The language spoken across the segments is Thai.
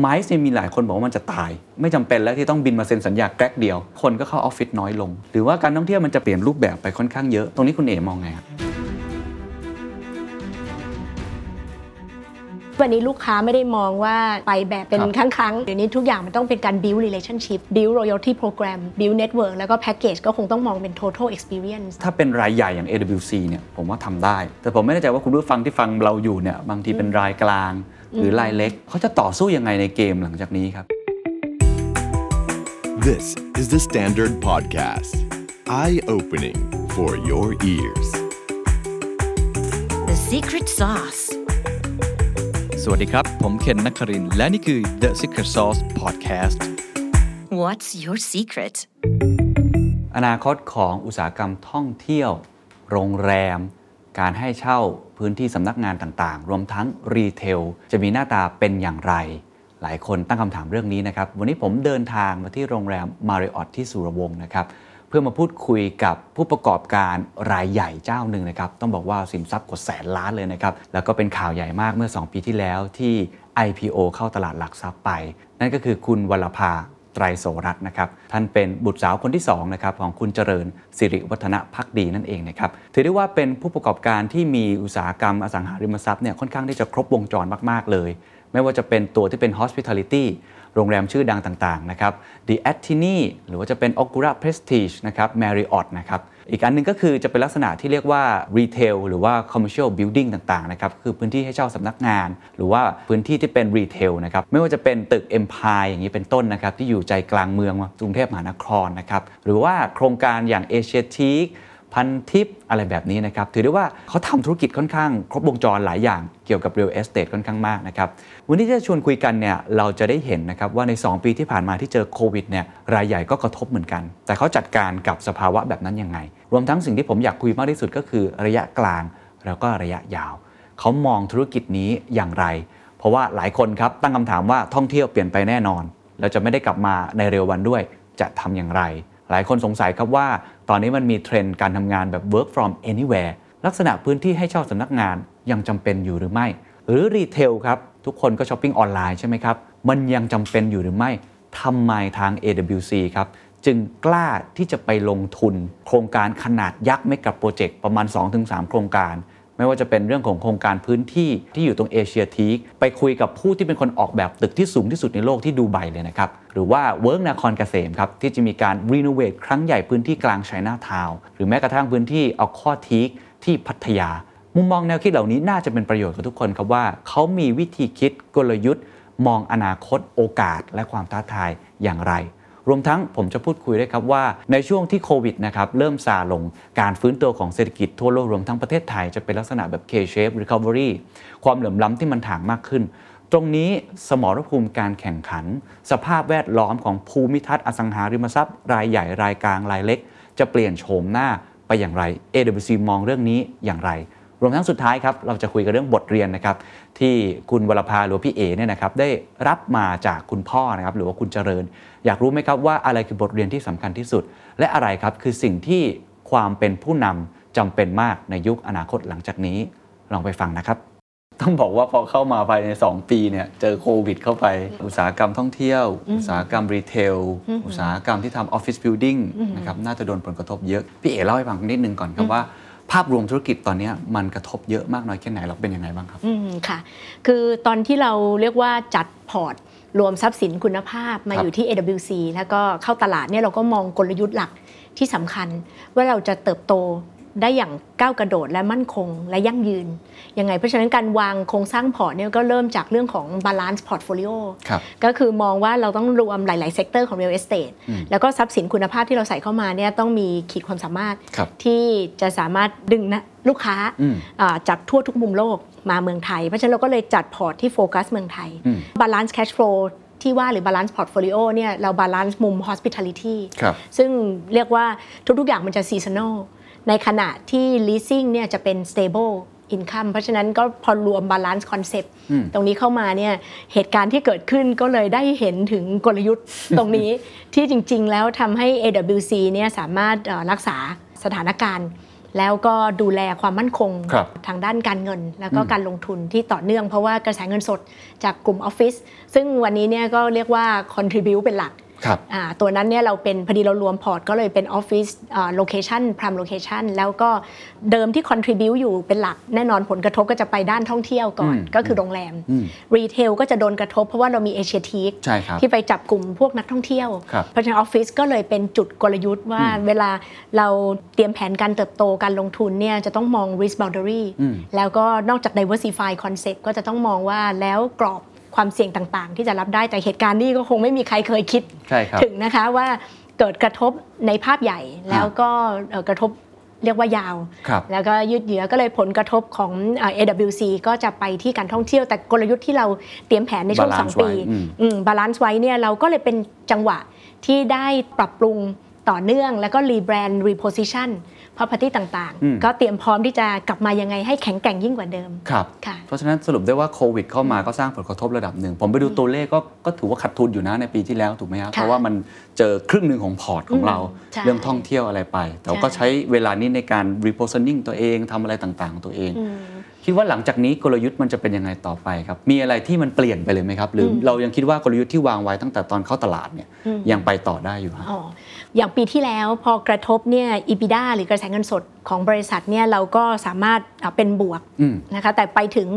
ไมซ์เนี่ยมีหลายคนบอกว่ามันจะตาย ไม่จำเป็นแล้วที่ต้องบินมาเซ็นสัญญาแกรกเดียว คนก็เข้าออฟฟิศน้อยลง หรือว่าการท่องเที่ยวมันจะเปลี่ยนรูปแบบไปค่อนข้างเยอะ ตรงนี้คุณเอ๋มองไงครับวันนี้ลูกค้าไม่ได้มองว่าไปแบบเป็นครับครั้งๆเดี๋ยวนี้ทุกอย่างมันต้องเป็นการ build relationship build loyalty program build network แล้วก็ package ก็คงต้องมองเป็น total experience ถ้าเป็นรายใหญ่อย่าง AWC เนี่ยผมว่าทำได้ แต่ผมไม่แน่ใจว่าคุณผู้ฟังที่ฟังเราอยู่เนี่ยบางทีเป็นรายกลาง หรือรายเล็ก เขาจะต่อสู้ยังไงในเกมหลังจากนี้ครับ This is the Standard Podcast. Eye opening for your ears. The secret sauce. สวัสดีครับ ผมเคนนักครินทร์และนี่คือ The Secret Sauce Podcast What's your secret? อนาคตของอุตสาหกรรมท่องเที่ยว โรงแรม การให้เช่า พื้นที่สำนักงานต่างๆ รวมทั้งรีเทลจะมีหน้าตาเป็นอย่างไร หลายคนตั้งคำถามเรื่องนี้นะครับ วันนี้ผมเดินทางมาที่โรงแรม Marriott ที่สุรวงศ์นะครับ เพื่อมาพูดคุยกับผู้ประกอบการรายใหญ่เจ้าหนึ่งนะครับ ต้องบอกว่าสินทรัพย์กว่าแสนล้านเลยนะครับ แล้วก็เป็นข่าวใหญ่มากเมื่อ 2 ปีที่แล้วที่ IPO เข้าตลาดหลักทรัพย์ไป นั่นก็คือคุณวรภา ไตรโสรัตน์นะครับ ท่านเป็นบุตรสาวคนที่2นะครับของคุณเจริญสิริวัฒนพักดีนั่นเองนะครับ ถือได้ว่าเป็นผู้ประกอบการที่มีอุตสาหกรรมอสังหาริมทรัพย์เนี่ยค่อนข้างที่จะครบวงจรมาก ๆ เลย ไม่ว่าจะเป็นตัวที่เป็น hospitality โรงแรมชื่อดังต่าง ๆ นะครับ The a t t i n i หรือว่าจะเป็น Okura Prestige นะครับ Marriott นะครับ อีกอันหนึงก็คือจะเป็นลักษณะที่เรียกว่ารีเทลหรือว่า commercial building ต่างๆนะครับคือพื้นที่ให้เช่าสำนักงาน หรือว่าพื้นที่ที่เป็นรีเทลนะครับไม่ว่าจะเป็นตึก Empire อย่างนี้เป็นต้นนะครับที่อยู่ใจกลางเมืองกรุงเทพมหานครนะครับหรือว่าโครงการอย่างเอเชียทีค พันทิปอะไรแบบนี้นะครับ ถือได้ว่าเขาทำธุรกิจค่อนข้าง ครบวงจรหลายอย่างเกี่ยวกับ real estate ค่อนข้างมากนะครับ วันนี้จะชวนคุยกันเนี่ยเราจะได้เห็นนะครับว่าใน 2 ปีที่ผ่านมาที่เจอโควิดเนี่ยรายใหญ่ก็กระทบเหมือนกัน แต่เขาจัดการกับสภาวะแบบนั้นยังไง รวมทั้งสิ่งที่ผมอยากคุยมากที่สุดก็คือระยะกลางแล้วก็ระยะยาว เขามองธุรกิจนี้อย่างไร เพราะว่าหลายคนครับตั้งคำถามว่าท่องเที่ยวเปลี่ยนไปแน่นอนแล้วจะไม่ได้กลับมาในเร็ววันด้วยจะทำอย่างไร หลายคนสงสัยครับว่า ตอนนี้มันมีเทรนด์การทำงานแบบ work from anywhere ลักษณะพื้นที่ให้เช่าสำนักงานยังจำเป็นอยู่หรือไม่ หรือ retail ครับ ทุกคนก็ช้อปปิ้งออนไลน์ใช่ไหมครับ มันยังจำเป็นอยู่หรือไม่ทำไมทาง AWC ครับ จึงกล้าที่จะไปลงทุน โครงการขนาดยักษ์ไม่กับโปรเจกต์ประมาณ 2-3 โครงการ ไม่ว่าจะเป็นเรื่องของโครงการพื้นที่ที่อยู่ตรงเอเชียทีคไปคุยกับผู้ที่เป็นคนออกแบบตึกที่สูงที่สุดในโลกที่ดูไบเลยนะครับ หรือว่าเวิร์กนาคอนเกษมครับ ที่จะมีการ renovate ครั้งใหญ่พื้นที่กลางไชน่าทาวน์หรือแม้กระทั่งพื้นที่เอควาทีคที่พัทยา มุมมองแนวคิดเหล่านี้น่าจะเป็นประโยชน์กับทุกคนครับว่าเขามีวิธีคิดกลยุทธ์ มองอนาคตโอกาส และความท้าทายอย่างไร รวมทั้งผมจะพูดคุยด้วยครับว่าในช่วงที่โควิดนะครับเริ่มซาลงการฟื้นตัวของเศรษฐกิจทั่วโลกรวมทั้งประเทศไทยจะเป็นลักษณะแบบ K-shape recovery ความเหลื่อมล้ำที่มันถ่างมากขึ้น ตรงนี้สมรภูมิการแข่งขัน สภาพแวดล้อมของภูมิทัศน์อสังหาริมทรัพย์ รายใหญ่รายกลางรายเล็ก จะเปลี่ยนโฉมหน้าไปอย่างไร AWC มองเรื่องนี้อย่างไร รวมทั้งสุดท้ายครับเราจะคุยกันเรื่องบทเรียนนะครับที่คุณวรภาหรือว่าพี่เอเนี่ยนะครับได้รับมาจากคุณพ่อนะครับหรือว่าคุณเจริญ อยากรู้ไหมครับว่าอะไรคือบทเรียนที่สำคัญที่สุด และอะไรครับคือสิ่งที่ความเป็นผู้นำจำเป็นมากในยุคอนาคตหลังจากนี้ลองไปฟังนะครับ ต้องบอกว่าพอเข้ามาภายใน 2 ปีเนี่ยเจอโควิด เข้าไป อุตสาหกรรมท่องเที่ยว อุตสาหกรรม retail อุตสาหกรรมที่ทำ office building นะครับน่าจะโดนผลกระทบเยอะ พี่เอ๋เล่าให้ฟังนิดนึงก่อนครับว่า ภาพรวมธุรกิจตอนเนี้ยมันกระทบเยอะมากน้อยแค่ไหนเราเป็นยังไงบ้างครับ อืมค่ะ คือตอนที่เราเรียกว่าจัดพอร์ตรวมทรัพย์สินคุณภาพมาครับอยู่ที่ AWC แล้วก็เข้าตลาดเนี่ยเราก็มองกลยุทธ์หลักที่สำคัญ ว่าเราจะเติบโต ได้อย่างก้าวกระโดดและมั่นคงและยั่งยืนยังไงเพราะฉะนั้นการวางโครงสร้างพอร์ตเนี่ยก็เริ่มจากเรื่องของ balance portfolio ครับก็คือมองว่าเราต้องรวมหลาย ๆ sector ของ real estate อืมแล้วก็ทรัพย์สินคุณภาพที่เราใส่เข้ามาเนี่ยต้องมีขีดความสามารถครับที่จะสามารถดึงนะลูกค้าอืมอ่าจากทั่วทุกมุมโลกมาเมืองไทย เพราะฉะนั้นเราก็เลยจัดพอร์ตที่โฟกัสเมืองไทยอืม balance cash flow ที่ว่าหรือ balance portfolio เนี่ยเรา balance มุม hospitality ครับซึ่งเรียกว่าทุก ๆ อย่างมันจะ seasonal ในขณะที่ leasing เนี่ยจะเป็น stable income เพราะฉะนั้นก็พอรวม balance concept อืมตรงนี้เข้ามาเนี่ยเหตุการณ์ที่เกิดขึ้นก็เลยได้เห็นถึงกลยุทธ์ตรงนี้ที่จริง ๆ แล้วทำให้ AWC เนี่ยสามารถเอ่อรักษาสถานการณ์ แล้วก็ดูแลความมั่นคงครับทางด้านการเงิน แล้วก็อืมการลงทุนที่ต่อเนื่องเพราะว่ากระแสเงินสดจากกลุ่มออฟฟิศซึ่งวันนี้เนี่ยก็เรียกว่า contribu เป็นหลักครับอ่า ตัวนั้นเนี่ยเราเป็นพอดีเรารวมพอร์ตก็เลยเป็นออฟฟิศlocation prime location แล้วก็เดิมที่ contribute อยู่เป็นหลักแน่นอนผลกระทบก็จะไปด้านท่องเที่ยวก่อนอืมก็คือโรงแรมอืม retail ก็จะโดนกระทบเพราะว่าเรามีเอเชียทีคใช่ครับที่ไปจับกลุ่มพวกนักท่องเที่ยวครับเพราะฉะนั้นออฟฟิศก็เลยเป็นจุดกลยุทธ์ว่าอืมเวลาเราเตรียมแผนการเติบโตการลงทุนเนี่ยจะต้องมอง risk boundary อืมแล้วก็นอกจาก diversify concept ก็จะต้องมองว่าแล้วกรอบ ความเสี่ยงต่างๆ ที่จะรับได้แต่เหตุการณ์นี้ก็คงไม่มีใครเคยคิดใช่ครับถึงนะคะว่าเกิดกระทบในภาพใหญ่แล้วก็เอ่อกระทบเรียกว่ายาวครับแล้วก็ยืดเยื้อก็เลยผลกระทบของเอ่อ AWC ก็จะไปที่การท่องเที่ยวแต่กลยุทธ์ที่เราเตรียมแผนในช่วง Balance 2ปีไว้อืม balance ไว้เนี่ยเราก็เลยเป็นจังหวะที่ได้ปรับปรุงต่อเนื่องแล้วก็ rebrand reposition property ต่างอืมๆก็เตรียมพร้อมที่จะกลับมายังไงให้แข็งแกร่งยิ่งกว่าเดิมครับค่ะเพราะฉะนั้นสรุปได้ว่าโควิดเข้ามาก็สร้างผลกระทบระดับหนึ่ง ผมไปดูตัวเลขก็ก็ถือว่าขาดทุนอยู่นะในปีที่แล้วถูกไหมครับค่ะเพราะว่ามันเจอครึ่งหนึ่งของพอร์ตของเราอืมใช่เรื่องท่องเที่ยวอะไรไป แต่ก็ใช่ใช้เวลานี้ในการ repositioning ตัวเองทำอะไรต่างๆของตัวเองอืมคิดว่าหลังจากนี้กลยุทธ์มันจะเป็นยังไงต่อไปครับ มีอะไรที่มันเปลี่ยนไปเลยไหมครับ หรืออมเรายังคิดว่ากลยุทธ์ที่วางไว้ตั้งแต่ตอนเข้าตลาดเนี่ยอืมยังไปต่อได้อยู่ฮะอ๋ ออย่างปีที่แล้วพอกระทบเนี่ย EBITDA หรือกระแสเงินสดของบริษัทเนี่ยเราก็สามารถอ่าเป็นบวกอืมนะคะแต่ไปถึง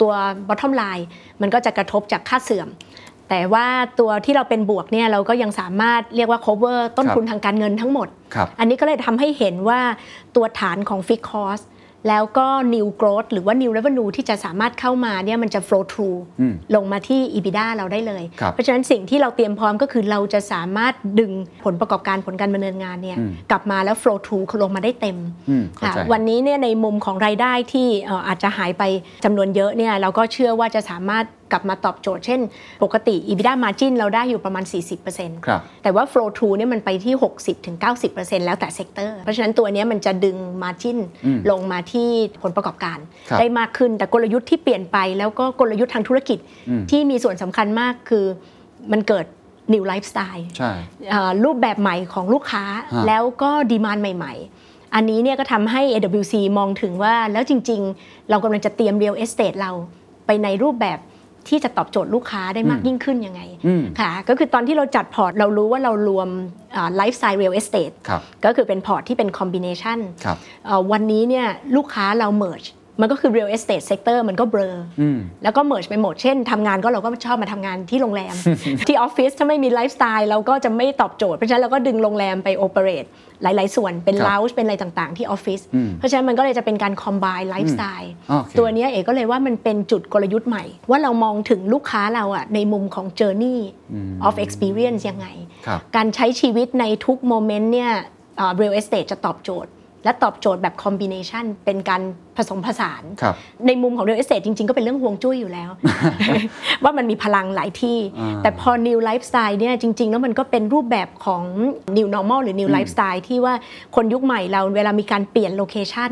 ตัว bottom line มันก็จะกระทบจากค่าเสื่อม แต่ว่าตัวที่เราเป็นบวกเนี่ยเราก็ยังสามารถเรียกว่า cover ต้นทุนทางการเงินทั้งหมดครับอันนี้ก็เลยทำให้เห็นว่าตัวฐานของ fixed cost แล้วก็ new growth หรือว่า new revenue ที่จะสามารถเข้ามาเนี่ยมันจะ flow through อืมลงมาที่ EBITDA เราได้เลยครับเพราะฉะนั้นสิ่งที่เราเตรียมพร้อมก็คือเราจะสามารถดึงผลประกอบการผลการดำเนินงานเนี่ยอืมกลับมาแล้ว flow through ลงมาได้เต็มอืมเข้าค่ะใจวันนี้เนี่ยในมุมของรายได้ที่เอ่ออาจจะหายไปจำนวนเยอะเนี่ยเราก็เชื่อว่าจะสามารถ กลับมาตอบโจทย์ เช่น ปกติ EBITDA margin เราได้อยู่ประมาณ 40%ครับแต่ว่า flow through เนี่ยมันไปที่ 60-90%แล้วแต่เซกเตอร์เพราะฉะนั้นตัวเนี้ยมันจะดึง margin อืมลงมาที่ผลประกอบการครับได้มากขึ้นแต่กลยุทธ์ที่เปลี่ยนไปแล้วก็กลยุทธ์ทางธุรกิจอืมที่มีส่วนสำคัญมากคือมันเกิด new lifestyle ใช่เอ่อรูปแบบใหม่ของลูกค้าฮะแล้วก็ demand ใหม่ ๆอันนี้เนี่ยก็ทำให้ AWC มองถึงว่าแล้วจริง ๆ เรากำลังจะเตรียม real estate เราไปในรูปแบบ ที่จะตอบโจทย์ลูกค้าได้มากอืมยิ่งขึ้นยังไงอืมค่ะก็คือตอนที่เราจัดพอร์ตเรารู้ว่าเรารวมไลฟ์สไตล์ real estate ครับก็คือเป็นพอร์ตที่เป็น combination ครับเอ่อวันนี้เนี่ยลูกค้าเรา merge มั นก็คือ real estate sector มันก็เบลออืมแล้วก็ merge ไปหมด เช่นทำงานก็เราก็ชอบมาทำงานที่โรงแรม ที่ออฟฟิศถ้าไม่มีไลฟ์สไตล์เราก็จะไม่ตอบโจทย์ เพราะฉะนั้นเราก็ดึงโรงแรมไป operate หลาย ๆ ส่วนเป็นครับล u ว g e เป็นอะไรต่างๆ ที่ออฟฟิศอืมเพราะฉะนั้นมันก็เลยจะเป็นการ combine ไลฟ์สไตล์โอเคตัวเนี้ยเอ๋ก็เลยว่ามันเป็นจุดกลยุทธ์ใหม่ ว่าเรามองถึงลูกค้าเราอะในมุมของ journey อืม of experience ยังไงครับการใช้ชีวิตในทุก moment เนี่ยเอ่อ real estate จะตอบโจทย์ และตอบโจทย์แบบ combination เป็นการผสมผสานครับในมุมของ real estate จริง ๆ ก็เป็นเรื่องฮวงจุ้ยอยู่แล้ว ว่ามันมีพลังหลายที่อ่าแต่พอ new lifestyle เนี่ยจริง ๆ แล้วมันก็เป็นรูปแบบของ new normal หรือ new lifestyle ที่ว่าคนยุคใหม่เราเวลามีการเปลี่ยนโลเคชัน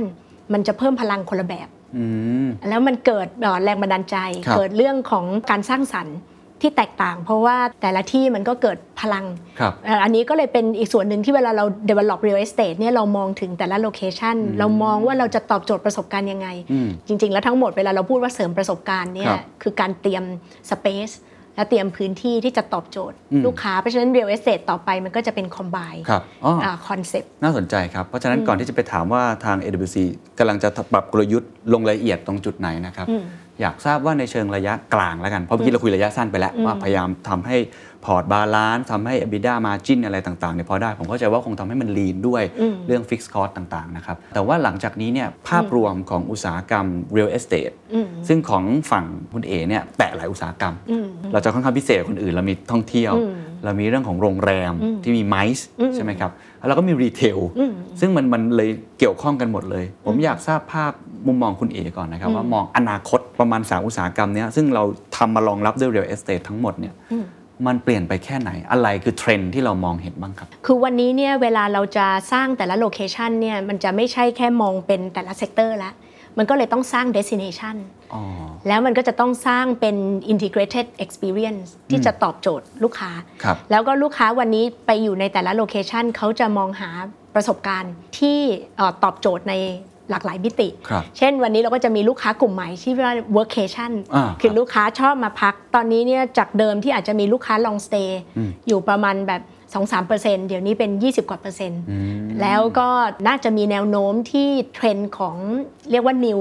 มันจะเพิ่มพลังคนละแบบอืมแล้วมันเกิดเอ่อแรงบันดาลใจครับเกิดเรื่องของการสร้างสรรค์ ที่แตกต่าง เพราะว่าแต่ละที่มันก็เกิดพลังครับเอ่ออันนี้ก็เลยเป็นอีกส่วนหนึ่งที่เวลาเรา develop real estate เนี่ยเรามองถึงแต่ละ location เรามองว่าเราจะตอบโจทย์ประสบการณ์ยังไงอืมจริง ๆ แล้วทั้งหมดเวลาเราพูดว่าเสริมประสบการณ์เนี่คยรับคือการเตรียม space และเตรียมพื้นที่ที่จะตอบโจทย์อืมลูกค้า เพราะฉะนั้น real estate ต่อไปมันก็จะเป็น combine ครับอ๋อคอนเซปต์น่าสนใจครับ เพราะฉะนั้นก่อนที่จะไปถามว่าทาง AWC กำลังจะปรับกลยุทธ์ลงรายละเอียดตรงจุดไหนนะครับ อืมอยากทราบว่าในเชิงระยะกลางแล้วกัน เพราะเมื่อกี้เราคุยระยะสั้นไปแล้วว่าพยายามทำให้พอร์ต balance ทำให้ EBITDA margin อะไรต่างๆเนี่ยพอได้ ผมเข้าใจว่าคงทำให้มัน lean ด้วยอืมเรื่อง fixed cost ต่างๆนะครับ แต่ว่าหลังจากนี้เนี่ยภาพรวมของอุตสาหกรรม real estate อืมซึ่งของฝั่งคุณเอเนี่ยแตะหลายอุตสาหกรรมอืมเราจะค่อนข้างพิเศษกว่าคนอื่นเรามีท่องเที่ยวอืม เรามีเรื่องของโรงแรมอืมที่มีไมซ์อืมใช่ไหมครับแล้วเราก็มีรีเทลอืมซึ่งมันมันเลยเกี่ยวข้องกันหมดเลย ผมอยากทราบภาพมุมมองคุณเอก่อนนะครับ ว่ามองอนาคตประมาณสามอุตสาหกรรมเนี้ยซึ่งเราทำมารองรับด้วย real estate ทั้งหมดเนี่ยอืมมันเปลี่ยนไปแค่ไหนอะไรคือเทรนด์ที่เรามองเห็นบ้างครับ คือวันนี้เนี่ยเวลาเราจะสร้างแต่ละ location เนี่ยมันจะไม่ใช่แค่มองเป็นแต่ละ sector ละ มันก็เลยต้องสร้าง destination อ๋อแล้วมันก็จะต้องสร้างเป็น integrated experience ที่จะตอบโจทย์ลูกค้าครับแล้วก็ลูกค้าวันนี้ไปอยู่ในแต่ละ location เขาจะมองหาประสบการณ์ที่เอ่อตอบโจทย์ใน หลากหลายมิติครับเช่นวันนี้เราก็จะมีลูกค้ากลุ่มใหม่ที่เรียกว่า workation อ่าคือครับลูกค้าชอบมาพัก ตอนนี้เนี่ยจากเดิมที่อาจจะมีลูกค้า long stay อืมอยู่ประมาณแบบ2-3%เดี๋ยวนี้เป็น 20 กว่าเปอร์เซ็นต์อืมแล้วก็น่าจะมีแนวโน้มที่เทรนด์ของเรียกว่า new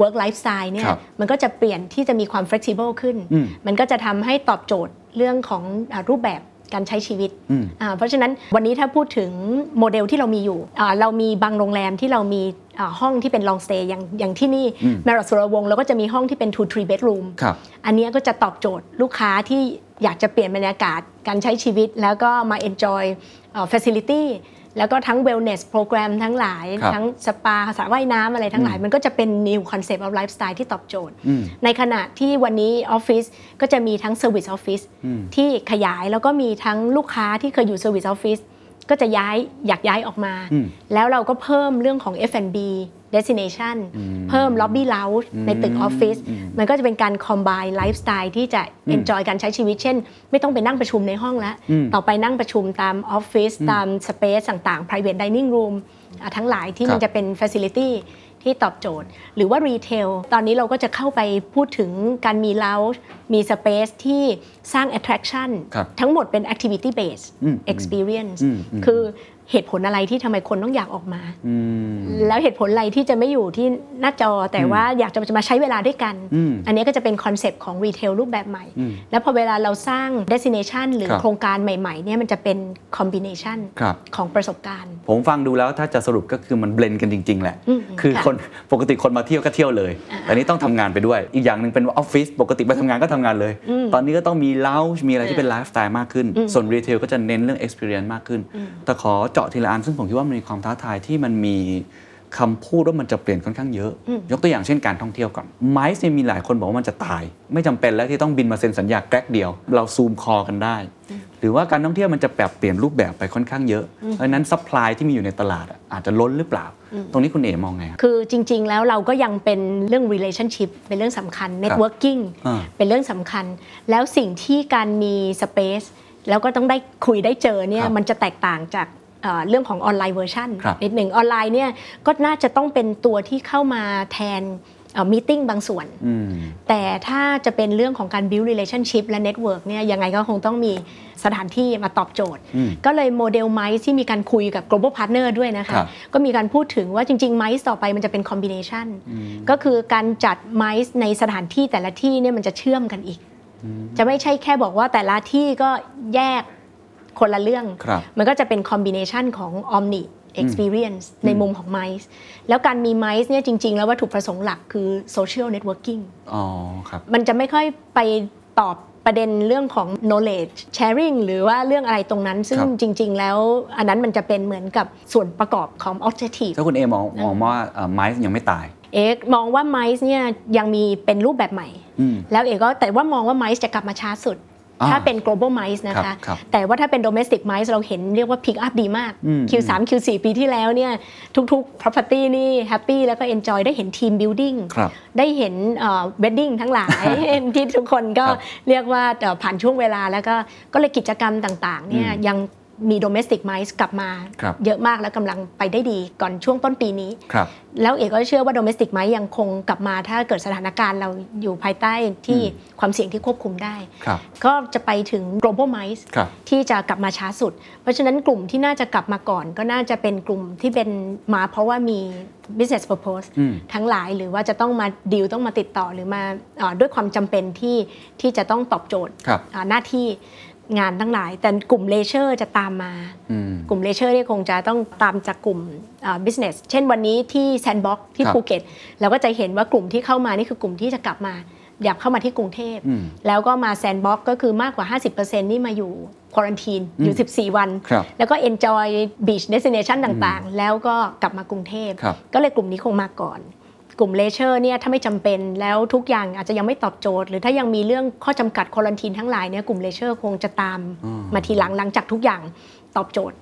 work lifestyle เนี่ยครับมันก็จะเปลี่ยนที่จะมีความ flexible ขึ้นอืมมันก็จะทำให้ตอบโจทย์เรื่องของอารูปแบบ การใช้ชีวิตอืมอ่าเพราะฉะนั้นวันนี้ถ้าพูดถึงโมเดลที่เรามีอยู่อ่าเรามีบางโรงแรมที่เรามีอ่าห้องที่เป็น long stay อย่างอย่างที่นี่อืมแมรอสุรวงศ์เราก็จะมีห้องที่เป็น two three bedroom ครับอันเนี้ยก็จะตอบโจทย์ลูกค้าที่อยากจะเปลี่ยนบรรยากาศการใช้ชีวิต แล้วก็มา enjoy เอ่อ facility แล้วก็ทั้ง wellness program ทั้งหลาย ครับทั้งสปาสระว่ายน้ำอะไรทั้งหลาย มันก็จะเป็น new concept of lifestyle ที่ตอบโจทย์ อืมในขณะที่วันนี้ออฟฟิศก็จะมีทั้ง Service Office อืม ที่ขยายแล้วก็มีทั้งลูกค้าที่เคยอยู่ Service Office ก็จะย้ายอยากย้ายออกมา อืม แล้วเราก็เพิ่มเรื่องของ F&B destination เพิ่ม lobby lounge ในตึกออฟฟิศมันก็จะเป็นการ combine lifestyle ที่จะ enjoy การใช้ชีวิต เช่น ไม่ต้องไปนั่งประชุมในห้องแล้วอืมต่อไปนั่งประชุมตามออฟฟิศตาม space ต่างๆ private dining room อะทั้งหลายที่มันครับจะเป็น facility ที่ตอบโจทย์ หรือว่ารีเทลตอนนี้เราก็จะเข้าไปพูดถึงการมี lounge มี space ที่สร้าง attraction ครับทั้งหมดเป็น activity based อืม experience อืมอืมคือ เหตุผลอะไรที่ทำไมคนต้องอยากออกมาอืมแล้วเหตุผลอะไรที่จะไม่อยู่ที่หน้าจอแต่ว่าอยากจะมาใช้เวลาด้วยกันอืมอันนี้ก็จะเป็นคอนเซปต์ของ retail รูปแบบใหม่อืมแล้วพอเวลาเราสร้าง destination หรือครับโครงการใหม่ๆเนี่ยมันจะเป็น combination ครับของประสบการณ์ ผมฟังดูแล้วถ้าจะสรุปก็คือมัน blend กันจริง ๆ แหละอืมคือค่ะคนปกติคนมาเที่ยวก็เที่ยวเลยอ่าแต่นี้ต้องทำงานไปด้วย อีกอย่างหนึ่งเป็นออฟฟิศปกติไปทำงานก็ทำงานเลยอืมตอนนี้ก็ต้องมีเลาจ์มีอะไรที่เป็นไลฟ์สไตล์มากขึ้นอืมส่วน retail ก็จะเน้นเรื่อง experience มากขึ้นแต่ขอเจาะทีละอันซึ่งผมคิดว่ามันมีความท้าทายที่มันมีคำพูดว่ามันจะเปลี่ยนค่อนข้างเยอะ ยกตัวอย่างเช่นการท่องเที่ยวกลุ่ม MICE เนี่ยมีหลายคนบอกว่ามันจะตาย ไม่จำเป็นแล้วที่ต้องบินมาเซ็นสัญญาแกรกเดียว เรา Zoom call กันได้ หรือว่าการท่องเที่ยวมันจะแปรเปลี่ยนรูปแบบไปค่อนข้างเยอะเพราะฉะนั้น supply ที่มีอยู่ในตลาดอะอาจจะล้นหรือเปล่า ตรงนี้คุณเอ๋มองไงครับคือจริง ๆ แล้วเราก็ยังเป็นเรื่อง relationship เป็นเรื่องสำคัญ networking อ่าเป็นเรื่องสำคัญ แล้วสิ่งที่การมี space แล้วก็ต้องได้คุยได้เจอเนี่ยครับมันจะแตกต่างจาก เอ่อเรื่องของออนไลน์เวอร์ชันครับนิดหนึ่งออนไลน์เนี่ยก็น่าจะต้องเป็นตัวที่เข้ามาแทน meeting บางส่วนอืมแต่ถ้าจะเป็นเรื่องของการ build relationship และ network เนี่ยยังไงก็คงต้องมีสถานที่มาตอบโจทย์อืมก็เลยโมเดล MICE ที่มีการคุยกับ global partner ด้วยนะคะครับก็มีการพูดถึงว่าจริงๆ MICE ต่อไปมันจะเป็น combination ก็คือการจัดไมซ์ในสถานที่แต่ละที่เนี่ยมันจะเชื่อมกันอีก จะไม่ใช่แค่บอกว่าแต่ละที่ก็แยก คนละเรื่องครับมันก็จะเป็น combination ของ omni experience ในมุมของไมซ์แล้วการมีไมซ์เนี่ยจริง ๆ แล้ววัตถุประสงค์หลักคือ social networking อ๋อครับมันจะไม่ค่อยไปตอบประเด็นเรื่องของ knowledge sharing หรือว่าเรื่องอะไรตรงนั้น ซึ่งครับจริง ๆ แล้วอันนั้นมันจะเป็นเหมือนกับส่วนประกอบของ objective ถ้าคุณเอมองมองว่าไมซ์ยังไม่ตายเอกมองว่าไมซ์เนี่ยยังมีเป็นรูปแบบใหม่อืมแล้วเอกก็แต่ว่ามองว่าไมซ์จะกลับมาช้าสุดอ่า ถ้าเป็น global mice นะครัคะบครับแต่ว่าถ้าเป็น domestic mice เราเห็นเรียกว่า pick up ดีมากอืม Q3 Q4 ปีที่แล้วเนี่ยทุกๆ property นี่ happy แล้วก็ enjoy ได้เห็น team building ครับได้เห็นเอ่อ wedding ทั้งหลายที่ทุกคนก็ครับเรียกว่าเอ่อผ่านช่วงเวลาแล้วก็ก็เลยกิจกรรมต่างๆเนี่ยอืมยัง มี domestic mice กลับมา ครับเยอะมากแล้วกำลังไปได้ดีก่อนช่วงต้นปีนี้ ครับ แล้วเอกก็เชื่อว่า domestic ไม้ยังคงกลับมาถ้าเกิดสถานการณ์เราอยู่ภายใต้ที่อืมความเสี่ยงที่ควบคุมได้ ครับ ก็จะไปถึง global mice ครับ ที่จะกลับมาช้าสุด เพราะฉะนั้นกลุ่มที่น่าจะกลับมาก่อน ก็น่าจะเป็นกลุ่มที่เป็นมาเพราะว่ามี business purpose อืม ทั้งหลายหรือว่าจะต้องมาดีลต้องมาติดต่อหรือมาเอ่อด้วยความจำเป็นที่ที่จะต้องตอบโจทย์ครับ อ่าหน้าที่ งานทั้งหลาย แต่กลุ่ม leisure จะตามมาอืมกลุ่ม leisure เนี่ยคงจะต้องตามจากกลุ่มอ่า business เช่นวันนี้ที่ sandbox ที่ครับภูเก็ตเราก็จะเห็นว่ากลุ่มที่เข้ามานี่คือกลุ่มที่จะกลับมาอยากเข้ามาที่กรุงเทพอืมแล้วก็มา sandbox ก็คือมากกว่า 50%นี่มาอยู่ quarantine อยู่ 14 วันครับแล้วก็ enjoy beach destination ต่างๆ แล้วก็กลับมากรุงเทพครับก็เลยกลุ่มนี้คงมาก่อน กลุ่ม leisure เนี่ยถ้าไม่จำเป็นแล้วทุกอย่างอาจจะยังไม่ตอบโจทย์ หรือถ้ายังมีเรื่องข้อจำกัด quarantine ทั้งหลายเนี่ยกลุ่ม leisure คงจะตามอืมมาทีหลังหลังจากทุกอย่างตอบโจทย์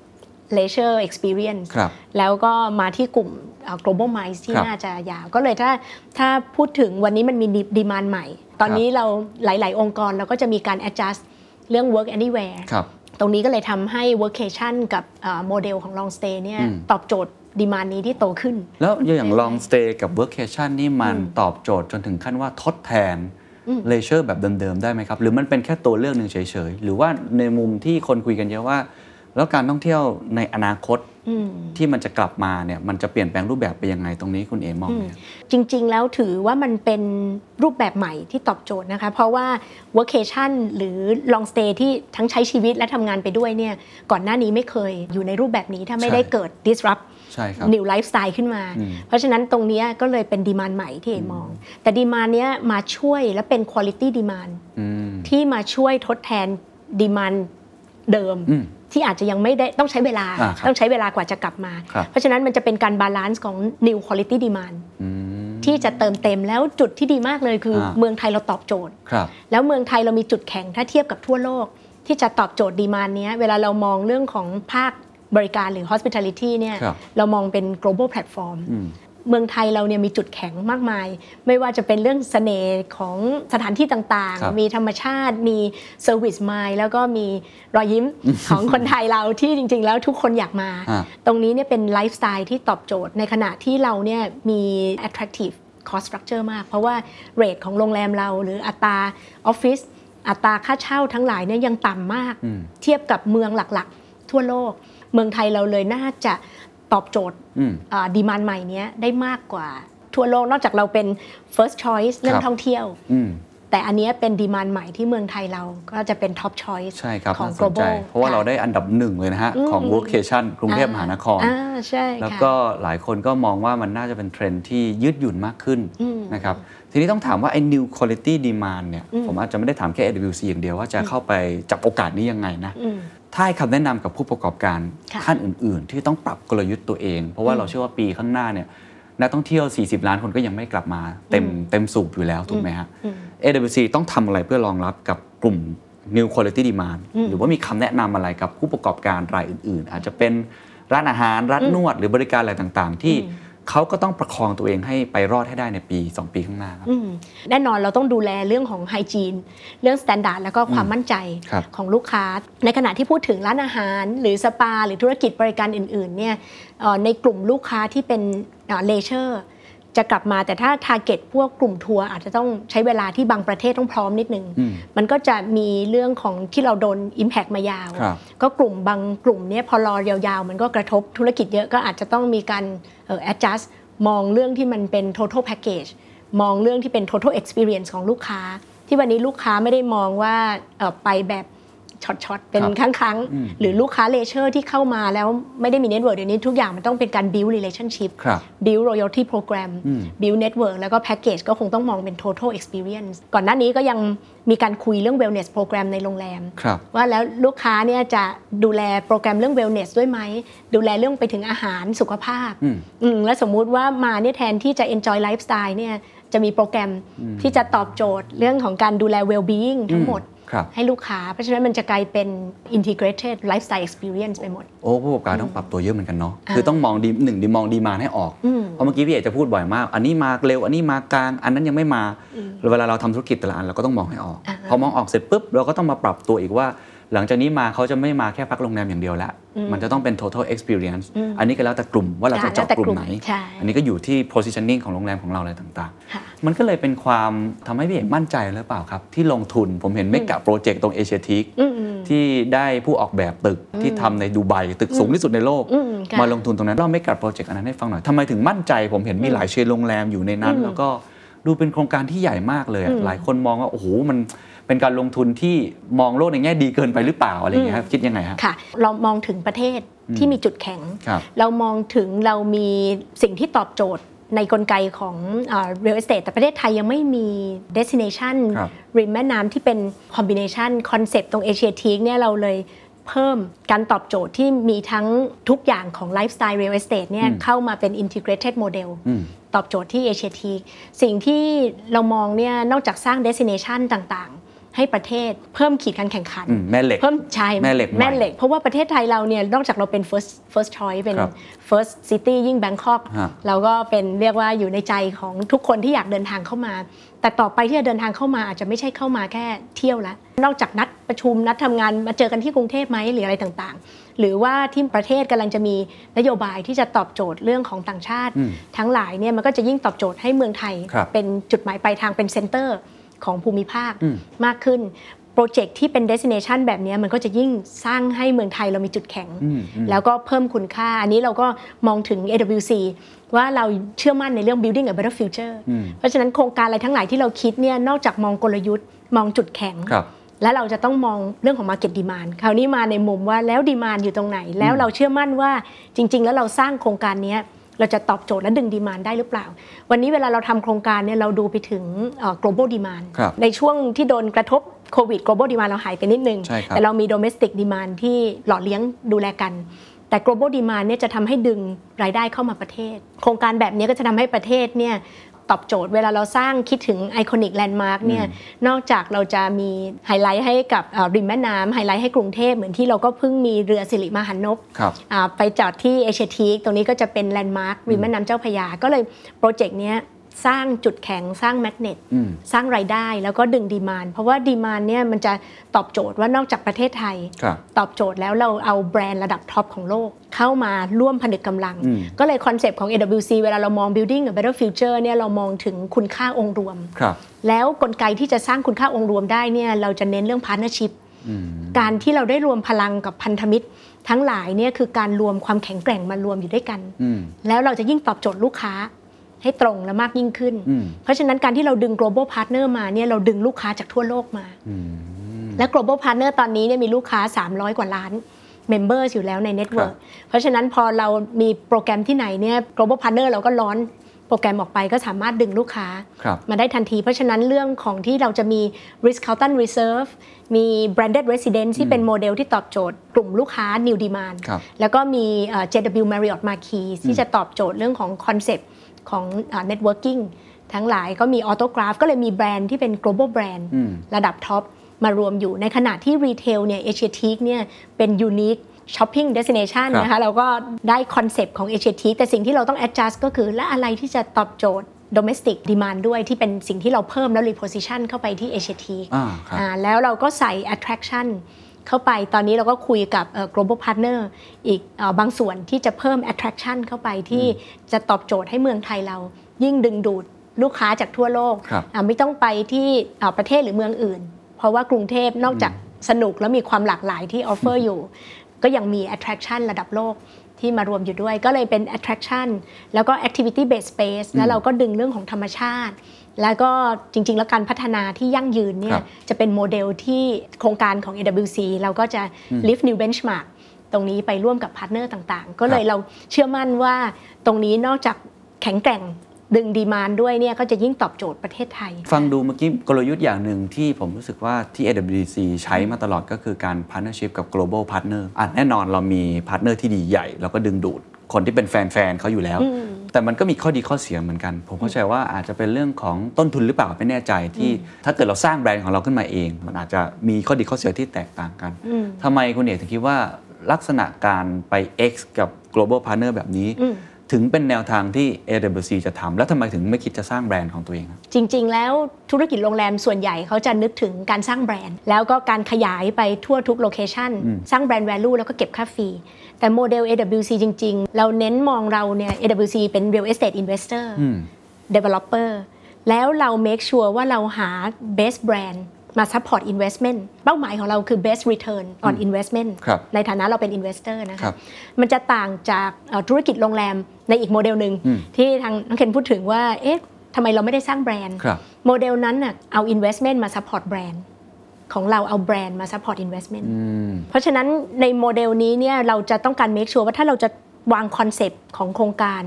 leisure experience ครับแล้วก็มาที่กลุ่มเอ่อ global MICE ที่ครับน่าจะยาว ก็เลยถ้าถ้าพูดถึงวันนี้มันมี demand ใหม่ ตอนนี้เราหลาย ๆ องค์กรเราก็จะมีการ adjust เรื่อง work anywhere ครับตรงนี้ก็เลยทำให้ workation กับโมเดลของ long stay เนี่ยอืมตอบโจทย์ ดีมานนี้ที่โตขึ้น แล้วอย่างใช่ไหม long stay กับ workation นี่มันตอบโจทย์จนถึงขั้นว่าทดแทน leisure แบบเดิมๆ ได้ไหมครับ หรือมันเป็นแค่ตัวเลือกหนึ่งเฉยๆ หรือว่าในมุมที่คนคุยกันเยอะว่า แล้วการท่องเที่ยวในอนาคตอืมที่มันจะกลับมาเนี่ยมันจะเปลี่ยนแปลงรูปแบบไปยังไงตรงนี้คุณเอมองไหมครับจริง ๆ แล้วถือว่ามันเป็นรูปแบบใหม่ที่ตอบโจทย์นะคะ เพราะว่า workation หรือ long stay ที่ทั้งใช้ชีวิตและทำงานไปด้วยเนี่ยก่อนหน้านี้ไม่เคยอยู่ในรูปแบบนี้ถ้าไม่ใช่ได้เกิด disrupt ใช่ครับ new lifestyle ขึ้นมาอืมเพราะฉะนั้นตรงเนี้ยก็เลยเป็น demand ใหม่ที่เอมอง แต่ demand เนี้ยมาช่วยและเป็น quality demand อืมที่มาช่วยทดแทน demand เดิมอืม ที่อาจจะยังไม่ได้ต้องใช้เวลาอ่าครับต้องใช้เวลากว่าจะกลับมาครับเพราะฉะนั้นมันจะเป็นการ balance ของ new quality demand อืมที่จะเติมเต็มแล้วจุดที่ดีมากเลยคืออาเมืองไทยเราตอบโจทย์ครับแล้วเมืองไทยเรามีจุดแข็งถ้าเทียบกับทั่วโลก ที่จะตอบโจทย์ demand เนี้ยเวลาเรามองเรื่องของภาคบริการหรือ hospitality เนี่ยครับเรามองเป็น global platform อืม เมืองไทยเราเนี่ยมีจุดแข็งมากมาย ไม่ว่าจะเป็นเรื่องเสน่ห์ของสถานที่ต่างๆครับมีธรรมชาติมี service mind แล้วก็มีรอยยิ้มของคนไทยเราที่จริง ๆ แล้วทุกคนอยากมาอ่าตรงนี้เนี่ยเป็นไลฟ์สไตล์ที่ตอบโจทย์ในขณะที่เราเนี่ยมี attractive cost structure มาก เพราะว่าrate ของโรงแรมเราหรืออัตราออฟฟิศอัตราค่าเช่าทั้งหลายเนี่ยยังต่ำมากอืมเทียบกับเมืองหลักๆ ทั่วโลก เมืองไทยเราเลยน่าจะ ตอบโจทย์อืม demand ใหม่เนี้ยได้มากกว่าทั่วโลกนอกจากเราเป็น first choice เรื่องครับท่องเที่ยวอืมแต่อันเนี้ยเป็น demand ใหม่ที่เมืองไทยเราก็จะเป็น top choice ใช่ครับของน่าสนใจ global ค่ะเพราะว่าเราได้อันดับหนึ่งเลยนะฮะ ของ workation กรุงเทพมหานครอ่าใช่แล้วค่ะก็หลายคนก็มองว่ามันน่าจะเป็นเทรนด์ที่ยืดหยุ่นมากขึ้นอืมนะครับทีนี้ต้องถามว่าไอ้ new quality demand เนี่ยอืมผมอาจจะไม่ได้ถามแค่ AWC อย่างเดียวว่าจะเข้าไปจับโอกาสนี้ยังไงนะอืม ถ้าให้คำแนะนำกับผู้ประกอบการค่ะ ท่านอื่น ๆ ที่ต้องปรับกลยุทธ์ตัวเอง เพราะว่าเราเชื่อว่าปีข้างหน้าเนี่ยนักท่องเที่ยว 40 ล้านคนก็ยังไม่กลับมาเต็มเต็มสูบอยู่แล้วถูกไหมฮะ อืม AWC ต้องทำอะไรเพื่อรองรับกับกลุ่ม new quality demand อืมหรือว่ามีคำแนะนำอะไรกับผู้ประกอบการรายอื่น ๆ อาจจะเป็นร้านอาหาร ร้านนวดหรือบริการอะไรต่างๆ ที่ เขาก็ต้องประคองตัวเองให้ไปรอดให้ได้ในปี 2 ปีข้างหน้าครับอืมแน่นอนเราต้องดูแลเรื่องของ hygiene เรื่อง s ต a นดาร์ดแล้วก็ความมั่นใจครับของลูกค้า ในขณะที่พูดถึงร้านอาหาร หรือสปา หรือธุรกิจบริการอื่นๆเนี่ยเอ่อในกลุ่มลูกค้าที่เป็น leisure จะกลับมาแต่ถ้า target พวกกลุ่มทัวร์อาจจะต้องใช้เวลาที่บางประเทศต้องพร้อมนิดนึงอืมมันก็จะมีเรื่องของที่เราโดน Impact มายาวครับก็กลุ่มบางกลุ่มเนี้ยพอรอยาวๆ มันก็กระทบธุรกิจเยอะก็อาจจะต้องมีการเอ่อ adjust มองเรื่องที่มันเป็น total package มองเรื่องที่เป็น total experience ของลูกค้า ที่วันนี้ลูกค้าไม่ได้มองว่าเอ่อไปแบบ ช็อตๆ เป็นครับครั้งอืมๆหรือลูกค้า leisure ที่เข้ามาแล้วไม่ได้มี network เดี๋ยวนี้ทุกอย่างมันต้องเป็นการ build relationship ครับ build loyalty program อืม build network แล้วก็ package ก็คงต้องมองเป็น total experience ก่อนหน้านี้ก็ยังมีการคุยเรื่อง wellness program ในโรงแรมครับว่าแล้วลูกค้าเนี่ยจะดูแลโปรแกรมเรื่อง wellness ด้วยไหม ดูแลเรื่องไปถึงอาหารสุขภาพอืมอืมแล้วสมมุติว่ามาเนี่ยแทนที่จะ enjoy lifestyle เนี่ยจะมีโปรแกรมที่จะตอบโจทย์เรื่องของการดูแล well being ทั้งหมดครับ ให้ลูกค้า เพราะฉะนั้นมันจะกลายเป็น integrated lifestyle experience ไปหมด โอ้ผู้ประกอบการต้องปรับตัวเยอะเหมือนกันเนาะอ่าคือต้องมองดีหนึ่งดีมองดีมาให้ออกอืมเพราะเมื่อกี้พี่เอกจะพูดบ่อยมาก อันนี้มาเร็ว อันนี้มากลาง อันนั้นยังไม่มา เวลาเราทำธุรกิจแต่ละอันเราก็ต้องมองให้ออกอ่าพอมองออกเสร็จปุ๊บเราก็ต้องมาปรับตัวอีกว่า หลังจากนี้มาเขาจะไม่มาแค่พักโรงแรมอย่างเดียวแล้วมันจะต้องเป็น total experience อันนี้ก็แล้วแต่กลุ่มว่าเราจะเจาะกลุ่มไหนใช่อันนี้ก็อยู่ที่ positioning ของโรงแรมของเราอะไรต่างๆค่ะมันก็เลยเป็นความทำให้พี่เอ๋มั่นใจหรือเปล่าครับ ที่ลงทุนผมเห็นเมกะโปรเจกต์ตรงเอเชียทีคอืมอืมที่ได้ผู้ออกแบบตึกที่ทำในดูไบตึกสูงที่สุดในโลกอืมค่ะมาลงทุนตรงนั้นเล่าเมกะโปรเจกต์อันนั้นให้ฟังหน่อยทำไมถึงมั่นใจ ผมเห็นมีหลาย chain โรงแรมอยู่ในนั้น แล้วก็ดูเป็นโครงการที่ใหญ่มากเลยอะหลายคนมองว่าโอ้โหมัน เป็นการลงทุนที่มองโลกในแง่ดีเกินไปหรือเปล่าอะไรอย่างเงี้ยครับคิดยังไงครับค่ะ เรามองถึงประเทศที่มีจุดแข็งครับเรามองถึงเรามีสิ่งที่ตอบโจทย์ในกลไกของเอ่อ real estate แต่ประเทศไทยยังไม่มี destination ครับริมแม่น้ำที่เป็น combination concept ตรงเอเชียทีกเนี่ยเราเลยเพิ่มการตอบโจทย์ที่มีทั้งทุกอย่างของ lifestyle real estate เนี่ยเข้ามาเป็น integrated model อืมตอบโจทย์ที่เอเชียทีสิ่งที่เรามองเนี่ยนอกจากสร้าง destination ต่างๆ ให้ประเทศเพิ่มขีดการแข่งขันอืมแม่เหล็กเพิ่มใช่แม่เหล็กใหม่แม่เหล็ก เพราะว่าประเทศไทยเราเนี่ยนอกจากเราเป็น first first choice เป็นครับ first city ยิ่งแบงคอกฮะเราก็เป็นเรียกว่าอยู่ในใจของทุกคนที่อยากเดินทางเข้ามา แต่ต่อไปที่จะเดินทางเข้ามาอาจจะไม่ใช่เข้ามาแค่เที่ยวแล้วนอกจากนัดประชุมนัดทำงานมาเจอกันที่กรุงเทพไหมหรืออะไรต่างๆ หรือว่าที่ประเทศกำลังจะมีนโยบายที่จะตอบโจทย์เรื่องของต่างชาติอืมทั้งหลายเนี่ยมันก็จะยิ่งตอบโจทย์ให้เมืองไทยครับเป็นจุดหมายปลายทางเป็นเซ็นเตอร์ ของภูมิภาคอืมมากขึ้นโปรเจกต์ที่เป็น destination แบบเนี้ยมันก็จะยิ่งสร้างให้เมืองไทยเรามีจุดแข็งอืมอืมแล้วก็เพิ่มคุณค่า อันนี้เราก็มองถึง AWC ว่าเราเชื่อมั่นในเรื่อง building a better future อืมเพราะฉะนั้นโครงการอะไรทั้งหลายที่เราคิดเนี่ยนอกจากมองกลยุทธ์ มองจุดแข็งครับและเราจะต้องมองเรื่องของ market demand คราวนี้มาในมุมว่าแล้ว demand อยู่ตรงไหน แล้วเราเชื่อมั่นว่าจริง ๆ แล้วเราสร้างโครงการเนี้ย เราจะตอบโจทย์และดึง demand ได้หรือเปล่า วันนี้เวลาเราทำโครงการเนี่ยเราดูไปถึงเอ่อ global demand ครับในช่วงที่โดนกระทบโควิด global demand เราหายไปนิดนึงใช่ครับแต่เรามี domestic demand ที่หล่อเลี้ยงดูแลกัน แต่ global demand เนี่ยจะทำให้ดึงรายได้เข้ามาประเทศ โครงการแบบนี้ก็จะทำให้ประเทศเนี่ย ตอบโจทย์เวลาเราสร้างคิดถึง iconic landmark เนี่ยนอกจากเราจะมีไฮไลท์ให้กับเอ่อริมแม่น้ำไฮไลท์ให้กรุงเทพเหมือนที่เราก็เพิ่งมีเรือสิริมหรรณพครับอ่าไปจอดที่เอเชียทีคตรงนี้ก็จะเป็น landmark ริมแม่น้ำเจ้าพระยาก็เลยโปรเจกต์เนี้ย สร้างจุดแข็งสร้าง magnet อืมสร้างรายได้แล้วก็ดึง demand เพราะว่า demand เนี่ยมันจะตอบโจทย์ว่านอกจากประเทศไทยครับตอบโจทย์แล้วเราเอาแบรนด์ระดับท็อปของโลก เข้ามาร่วมผนึกกำลังอืมก็เลย concept ของ AWC เวลาเรามอง building a better future เนี่ยเรามองถึงคุณค่าองค์รวมครับแล้วกลไกที่จะสร้างคุณค่าองค์รวมได้เนี่ยเราจะเน้นเรื่อง partnership การที่เราได้รวมพลังกับพันธมิตร ทั้งหลายเนี่ยคือการรวมความแข็งแกร่งมารวมอยู่ด้วยกันอืมแล้วเราจะยิ่งตอบโจทย์ลูกค้า ให้ตรงและมากยิ่งขึ้นอืมเพราะฉะนั้นการที่เราดึง global partner มาเนี่ยเราดึงลูกค้าจากทั่วโลกมาอืมและ global partner ตอนนี้เนี่ยมีลูกค้า 300 กว่าล้าน members อยู่แล้วใน network เพราะฉะนั้นพอเรามีโปรแกรมที่ไหนเนี่ย global partner เราก็ launch โปรแกรมออกไปก็สามารถดึงลูกค้าครับมาได้ทันที เพราะฉะนั้นเรื่องของที่เราจะมี Ritz-Carlton Reserve มี branded residence ที่เป็นโมเดลที่ตอบโจทย์กลุ่มลูกค้า new demand ครับแล้วก็มีเอ่อ JW Marriott Marquis ที่จะตอบโจทย์เรื่องของคอนเซปต์ ของเอ่อ networking ทั้งหลายก็มี autograph ก็เลยมีแบรนด์ที่เป็น global brand อืมระดับท็อปมารวมอยู่ในขณะที่รีเทลเนี่ยเอเชียทีกเนี่ยเป็น unique shopping destination ครับนะคะเราก็ได้คอนเซปต์ของเอเชียทีกแต่สิ่งที่เราต้อง adjust ก็คือ และอะไรที่จะตอบโจทย์ domestic demand ด้วยที่เป็นสิ่งที่เราเพิ่มแล้ว reposition เข้าไปที่เอเชียทีกอ่าครับอ่าแล้วเราก็ใส่ attraction เข้าไปตอนนี้เราก็คุยกับเอ่อ global partner อีกเอ่อบางส่วนที่จะเพิ่ม attraction เข้าไปที่จะตอบโจทย์ให้เมืองไทยเรา ยิ่งดึงดูดลูกค้าจากทั่วโลกครับอ่าไม่ต้องไปที่อ่าประเทศหรือเมืองอื่น เพราะว่ากรุงเทพนอกจากสนุกแล้วมีความหลากหลายที่ offer อยู่ ก็ยังมี attraction ระดับโลกที่มารวมอยู่ด้วยก็เลยเป็น attraction แล้วก็ activity based space แล้วเราก็ดึงเรื่องของธรรมชาติ แล้วก็จริง ๆ แล้วการพัฒนาที่ยั่งยืนเนี่ครัยบจะเป็นโมเดลที่โครงการของ AWC เราก็จะ lift new benchmark ตรงนี้ไปร่วมกับพาร์ทเนอร์ต่างๆ ก็เลยเราเชื่อมั่นว่าตรงนี้นอกจากแข็งแกร่งดึง demand ด้วยเนี่ยก็จะยิ่งตอบโจทย์ประเทศไทย ฟังดูเมื่อกี้กลยุทธ์อย่างหนึ่งที่ผมรู้สึกว่าที่ AWC ใช้มาตลอดก็คือการ partnership กับ global partner อะแน่นอนเรามี partner ที่ดีใหญ่ เราก็ดึงดูดคนที่เป็นแฟนๆเขาอยู่แล้ว แต่มันก็มีข้อดีข้อเสียเหมือนกัน ผมเข้าใจว่าอาจจะเป็นเรื่องของต้นทุนหรือเปล่าไม่แน่ใจที่ถ้าเกิดเราสร้างแบรนด์ของเราขึ้นมาเอง มันอาจจะมีข้อดีข้อเสียที่แตกต่างกันทำไมคุณเอกถึงคิดว่าลักษณะการไป X กับ global partner แบบนี้ ถึงเป็นแนวทางที่ AWC จะทำแล้วทำไมถึงไม่คิดจะสร้างแบรนด์ของตัวเองครับ จริง ๆ แล้วธุรกิจโรงแรมส่วนใหญ่เขาจะนึกถึงการสร้างแบรนด์ แล้วก็การขยายไปทั่วทุกโลเคชันสร้างแบรนด์ value แล้วก็เก็บค่าฟรี แต่โมเดล AWC จริง ๆ เราเน้นมองเราเนี่ย AWC เป็น real estate investor อืม developer แล้วเรา make sure ว่าเราหา best brand มา support investment เป้าหมายของเราคือ best return on investment ครับในฐานะเราเป็น investor นะครัคะบมันจะต่างจากเอ่อธุรกิจโรงแรมในอีกโมเดลหนึ่งอืมที่ทางน้องเคนพูดถึงว่าเอ๊ะทำไมเราไม่ได้สร้างแบรนด์ครับโมเดลนั้นน่ะเอา investment มา support แบรนด์ของเราเอาแบรนด์มา support investment อืมเพราะฉะนั้นในโมเดลนี้เนี่ยเราจะต้องการ make sure ว่าถ้าเราจะวางคอนเซปต์ของโครงการ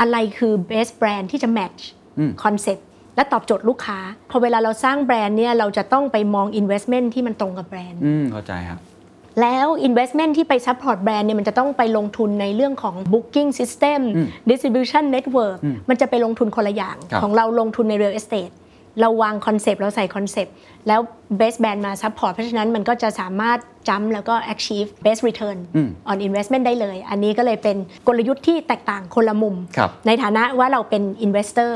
อะไรคือ best brand ที่จะ match อืมคอนเซปต์ และตอบโจทย์ลูกค้า พอเวลาเราสร้างแบรนด์เนี่ยเราจะต้องไปมอง investment ที่มันตรงกับแบรนด์ อืมเข้าใจครับ แล้ว investment ที่ไป support แบรนด์เนี่ยมันจะต้องไปลงทุนในเรื่องของ booking system อืม distribution network มันจะไปลงทุนคนละอย่าง ครับ ของเราลงทุนใน real estate เราวางคอนเซปต์เราใส่คอนเซปต์แล้ว best brand มา support เพราะฉะนั้นมันก็จะสามารถจำแล้วก็ achieve best return อืม on investment ได้เลย อันนี้ก็เลยเป็นกลยุทธ์ที่แตกต่างคนละมุม ครับ ในฐานะว่าเราเป็น investor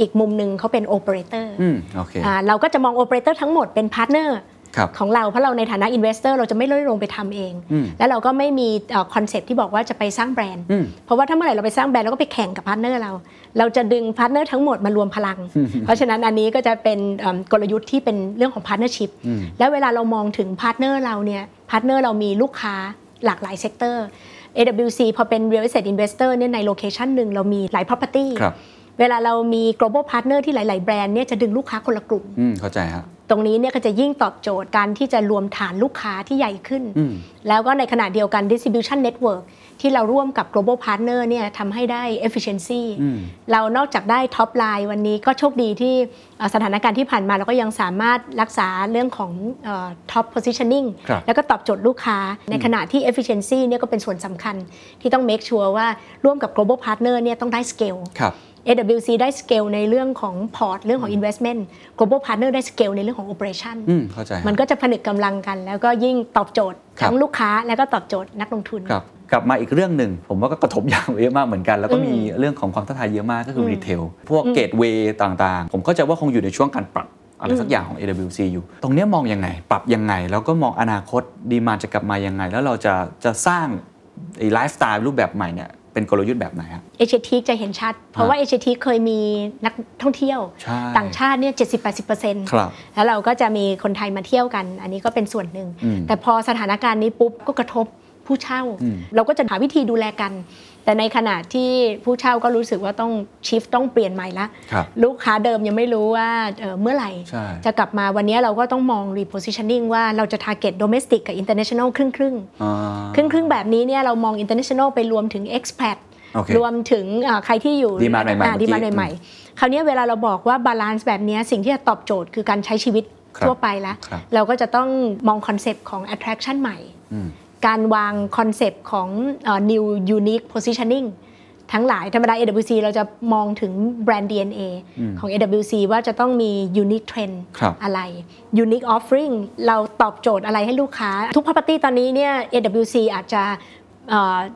อีกมุมหนึ่งเขาเป็น operator อืมโอเคอ่าเราก็จะมอง operator ทั้งหมดเป็น partner ครับของเราเพราะเราในฐานะ investor เราจะไม่ได้ลงไปทำเองอืมแล้วเราก็ไม่มีคอนเซปต์ที่บอกว่าจะไปสร้างแบรนด์อืมเพราะว่าถ้าเมื่อไหร่เราไปสร้างแบรนด์เราก็ไปแข่งกับพาร์ทเนอร์เรา เราจะดึงพาร์ทเนอร์ทั้งหมดมารวมพลัง เพราะฉะนั้นอันนี้ก็จะเป็นเอิ่มกลยุทธ์ที่เป็นเรื่องของ partnership อืมแล้วเวลาเรามองถึงพาร์ทเนอร์เราเนี่ยพาร์ทเนอร์เรามีลูกค้าหลากหลาย sector AWC พอเป็น real estate investor เนี่ยในโลเคชันหนึ่งเรามีหลาย property ครับ เวลาเรามี global partner ที่หลาย ๆ แบรนด์เนี่ยจะดึงลูกค้าคนละกลุ่ม อืมเข้าใจฮะตรงนี้เนี่ยก็จะยิ่งตอบโจทย์การที่จะรวมฐานลูกค้าที่ใหญ่ขึ้น อืม แล้วก็ในขณะเดียวกัน distribution network ที่เราร่วมกับ global partner เนี่ยทำให้ได้ efficiency อืม เรานอกจากได้ top line วันนี้ก็โชคดีที่เอ่อสถานการณ์ที่ผ่านมาเราก็ยังสามารถรักษาเรื่องของเอ่อ top positioning ครับ แล้วก็ตอบโจทย์ลูกค้า ในขณะที่ efficiency เนี่ยก็เป็นส่วนสำคัญที่ต้อง make sure ว่าร่วมกับ global partner เนี่ยต้องได้ scale ครับ AWC ได้ scale ในเรื่องของ port เรื่องของ investment global partner ได้ scale ในเรื่องของ operation อืมเข้าใจฮะ มันก็จะผนึกกำลังกัน แล้วก็ยิ่งตอบโจทย์ครับ ทั้งลูกค้าแล้วก็ตอบโจทย์นักลงทุน ครับกลับมาอีกเรื่องหนึ่ง ผมว่าก็กระทบอย่างเยอะมากเหมือนกัน แล้วก็มีอืมเรื่องของความท้าทายเยอะมากก็คืออมรีเทล พวกเกตเวย์ต่างๆ ผมเข้าใจว่าคงอยู่ในช่วงการปรับอะไรสักอย่างของ AWC อยู่ ตรงเนี้ยมองยังไง ปรับยังไง แล้วก็มองอนาคตดีมานจะกลับมายังไง แล้วเราจะจะสร้างไอ้ไลฟ์สไตล์รูปแบบใหม่เนี่ย เป็นกลยุทธ์แบบไหนฮะเอเชียทีจะเห็นชัด เพราะว่าเอเชียทีเคยมีนักท่องเที่ยวใช่ต่างชาติเนี่ย70-80%ครับแล้วเราก็จะมีคนไทยมาเที่ยวกัน อันนี้ก็เป็นส่วนหนึ่งอืมแต่พอสถานการณ์นี้ปุ๊บก็กระทบผู้เช่าอืมเราก็จะหาวิธีดูแลกัน แต่ในขณะที่ผู้เช่าก็รู้สึกว่าต้องshift ต้องเปลี่ยนใหม่ละครับลูกค้าเดิมยังไม่รู้ว่าเอ่อเมื่อไหร่ใช่จะกลับมาวันนี้เราก็ต้องมอง repositioning ว่าเราจะ target domestic กับ international ครึ่งครึ่งๆอ่าครึ่งครึ่งๆแบบนี้เนี่ยเรามอง international ไปรวมถึง expat โอเครวมถึงเอ่อใครที่อยู่ demand ใหม่ๆอ่าเมื่อกี้ demand ใหม่ๆคราวนี้เวลาเราบอกว่า balance แบบเนี้ยสิ่งที่จะตอบโจทย์คือการใช้ชีวิตครับทั่วไปแล้วครับเราก็จะต้องมองคอนเซปต์ของ attraction ใหม่อืม การวางคอนเซปต์ของเอ่อ new unique positioning ทั้งหลายธรรมดา AWC เราจะมองถึงแบรนด์ DNA ของ AWC ว่าจะต้องมี unique trend ครับอะไร unique offering เราตอบโจทย์อะไรให้ลูกค้า ทุก property ตอนนี้เนี่ย AWC อาจจะเอ่อ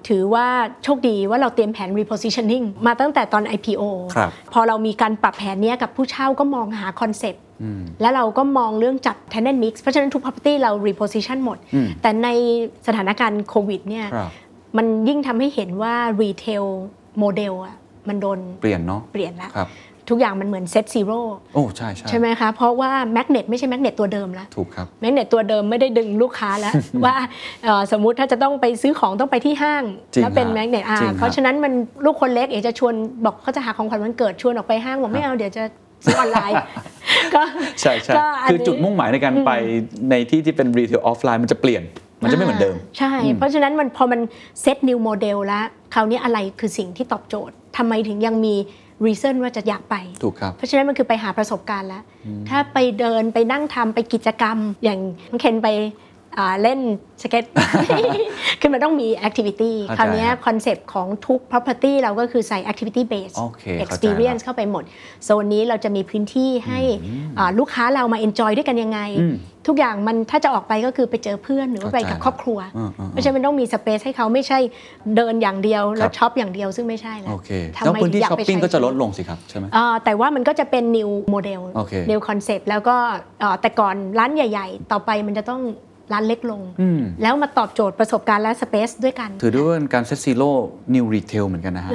ถือว่าโชคดีว่าเราเตรียมแผน repositioning มาตั้งแต่ตอน IPO ครับพอเรามีการปรับแผนเนี้ยกับผู้เช่าก็มองหาคอนเซปต์อืมแล้วเราก็มองเรื่องจัด tenant mix เพราะฉะนั้นทุก property เรา reposition หมดอืมแต่ในสถานการณ์โควิดเนี่ยครับมันยิ่งทำให้เห็นว่า retail model อะมันโดนเปลี่ยนเนาะเปลี่ยนแล้วครับ ทุกอย่างมันเหมือน set zeroโอ้ใช่ใช่ใช่ไหมคะเพราะว่า magnet ไม่ใช่ magnet ตัวเดิมแล้วถูกครับ magnet ตัวเดิมไม่ได้ดึงลูกค้าแล้ว ว่าเอ่อสมมุติถ้าจะต้องไปซื้อของต้องไปที่ห้างจริงแล้วเป็นฮะ magnet อ่าจริงฮะเพราะฉะนั้นมันลูกคนเล็กเอกจะชวนบอกเขาจะหาของขวัญวันเกิดชวนออกไปห้างบอกไม่เอาเดี๋ยวจะซื้อออนไลน์ก็ใช่ใช่ก็นคือนี้จุดมุ่งหมายในการไปในที่ที่เป็น retail offline มันจะเปลี่ยนมันจะไม่เหมือนเดิมาใช่ เพราะฉะนั้นมันพอมัน set new model แล้ว คราวนี้อะไรคือสิ่งที่ตอบโจทย์ทำไมถึงยังมี reason ว่าจะอยากไป ถูกครับ เพราะฉะนั้นมันคือไปหาประสบการณ์แล้ว ถ้าไปเดินไปนั่งทำไปกิจกรรม อย่างน้องเคนไปอ่าเล่นสเก็ต คือมันต้องมี activity เข้าใจคราวนี้คอนเซปต์ของทุก property เราก็คือใส่ activity base โอเคเข้าใจ experience เข้าไปหมด โซนนี้เราจะมีพื้นที่ให้อ่าลูกค้าเรามา enjoy ด้วยกันยังไงอืม ทุกอย่างมันถ้าจะออกไปก็คือไปเจอเพื่อนหรือว่าไปกับเข้าใจครอบครัวอืมอืมเพราะฉะนั้นมันต้องมี space ให้เขาไม่ใช่เดินอย่างเดียวแล้วครับช็อปอย่างเดียวซึ่งไม่ใช่แล้วโอเคทำแล้วไมพื้นที่ถึอยาช้อปไปปิ้งใช้ก็จะลดลงสิครับใช่ไหมเอ่อแต่ว่ามันก็จะเป็น new model โอเค new concept แล้วก็เอ่อแต่ก่อนร้านใหญ่ ๆ ต่อไปมันจะต้องร้านเล็กลงอืมแล้วมาตอบโจทย์ประสบการณ์และ space ด้วยกัน ถือด้วยว่าเป็นการ set zero new retail เหมือนกันนะฮะ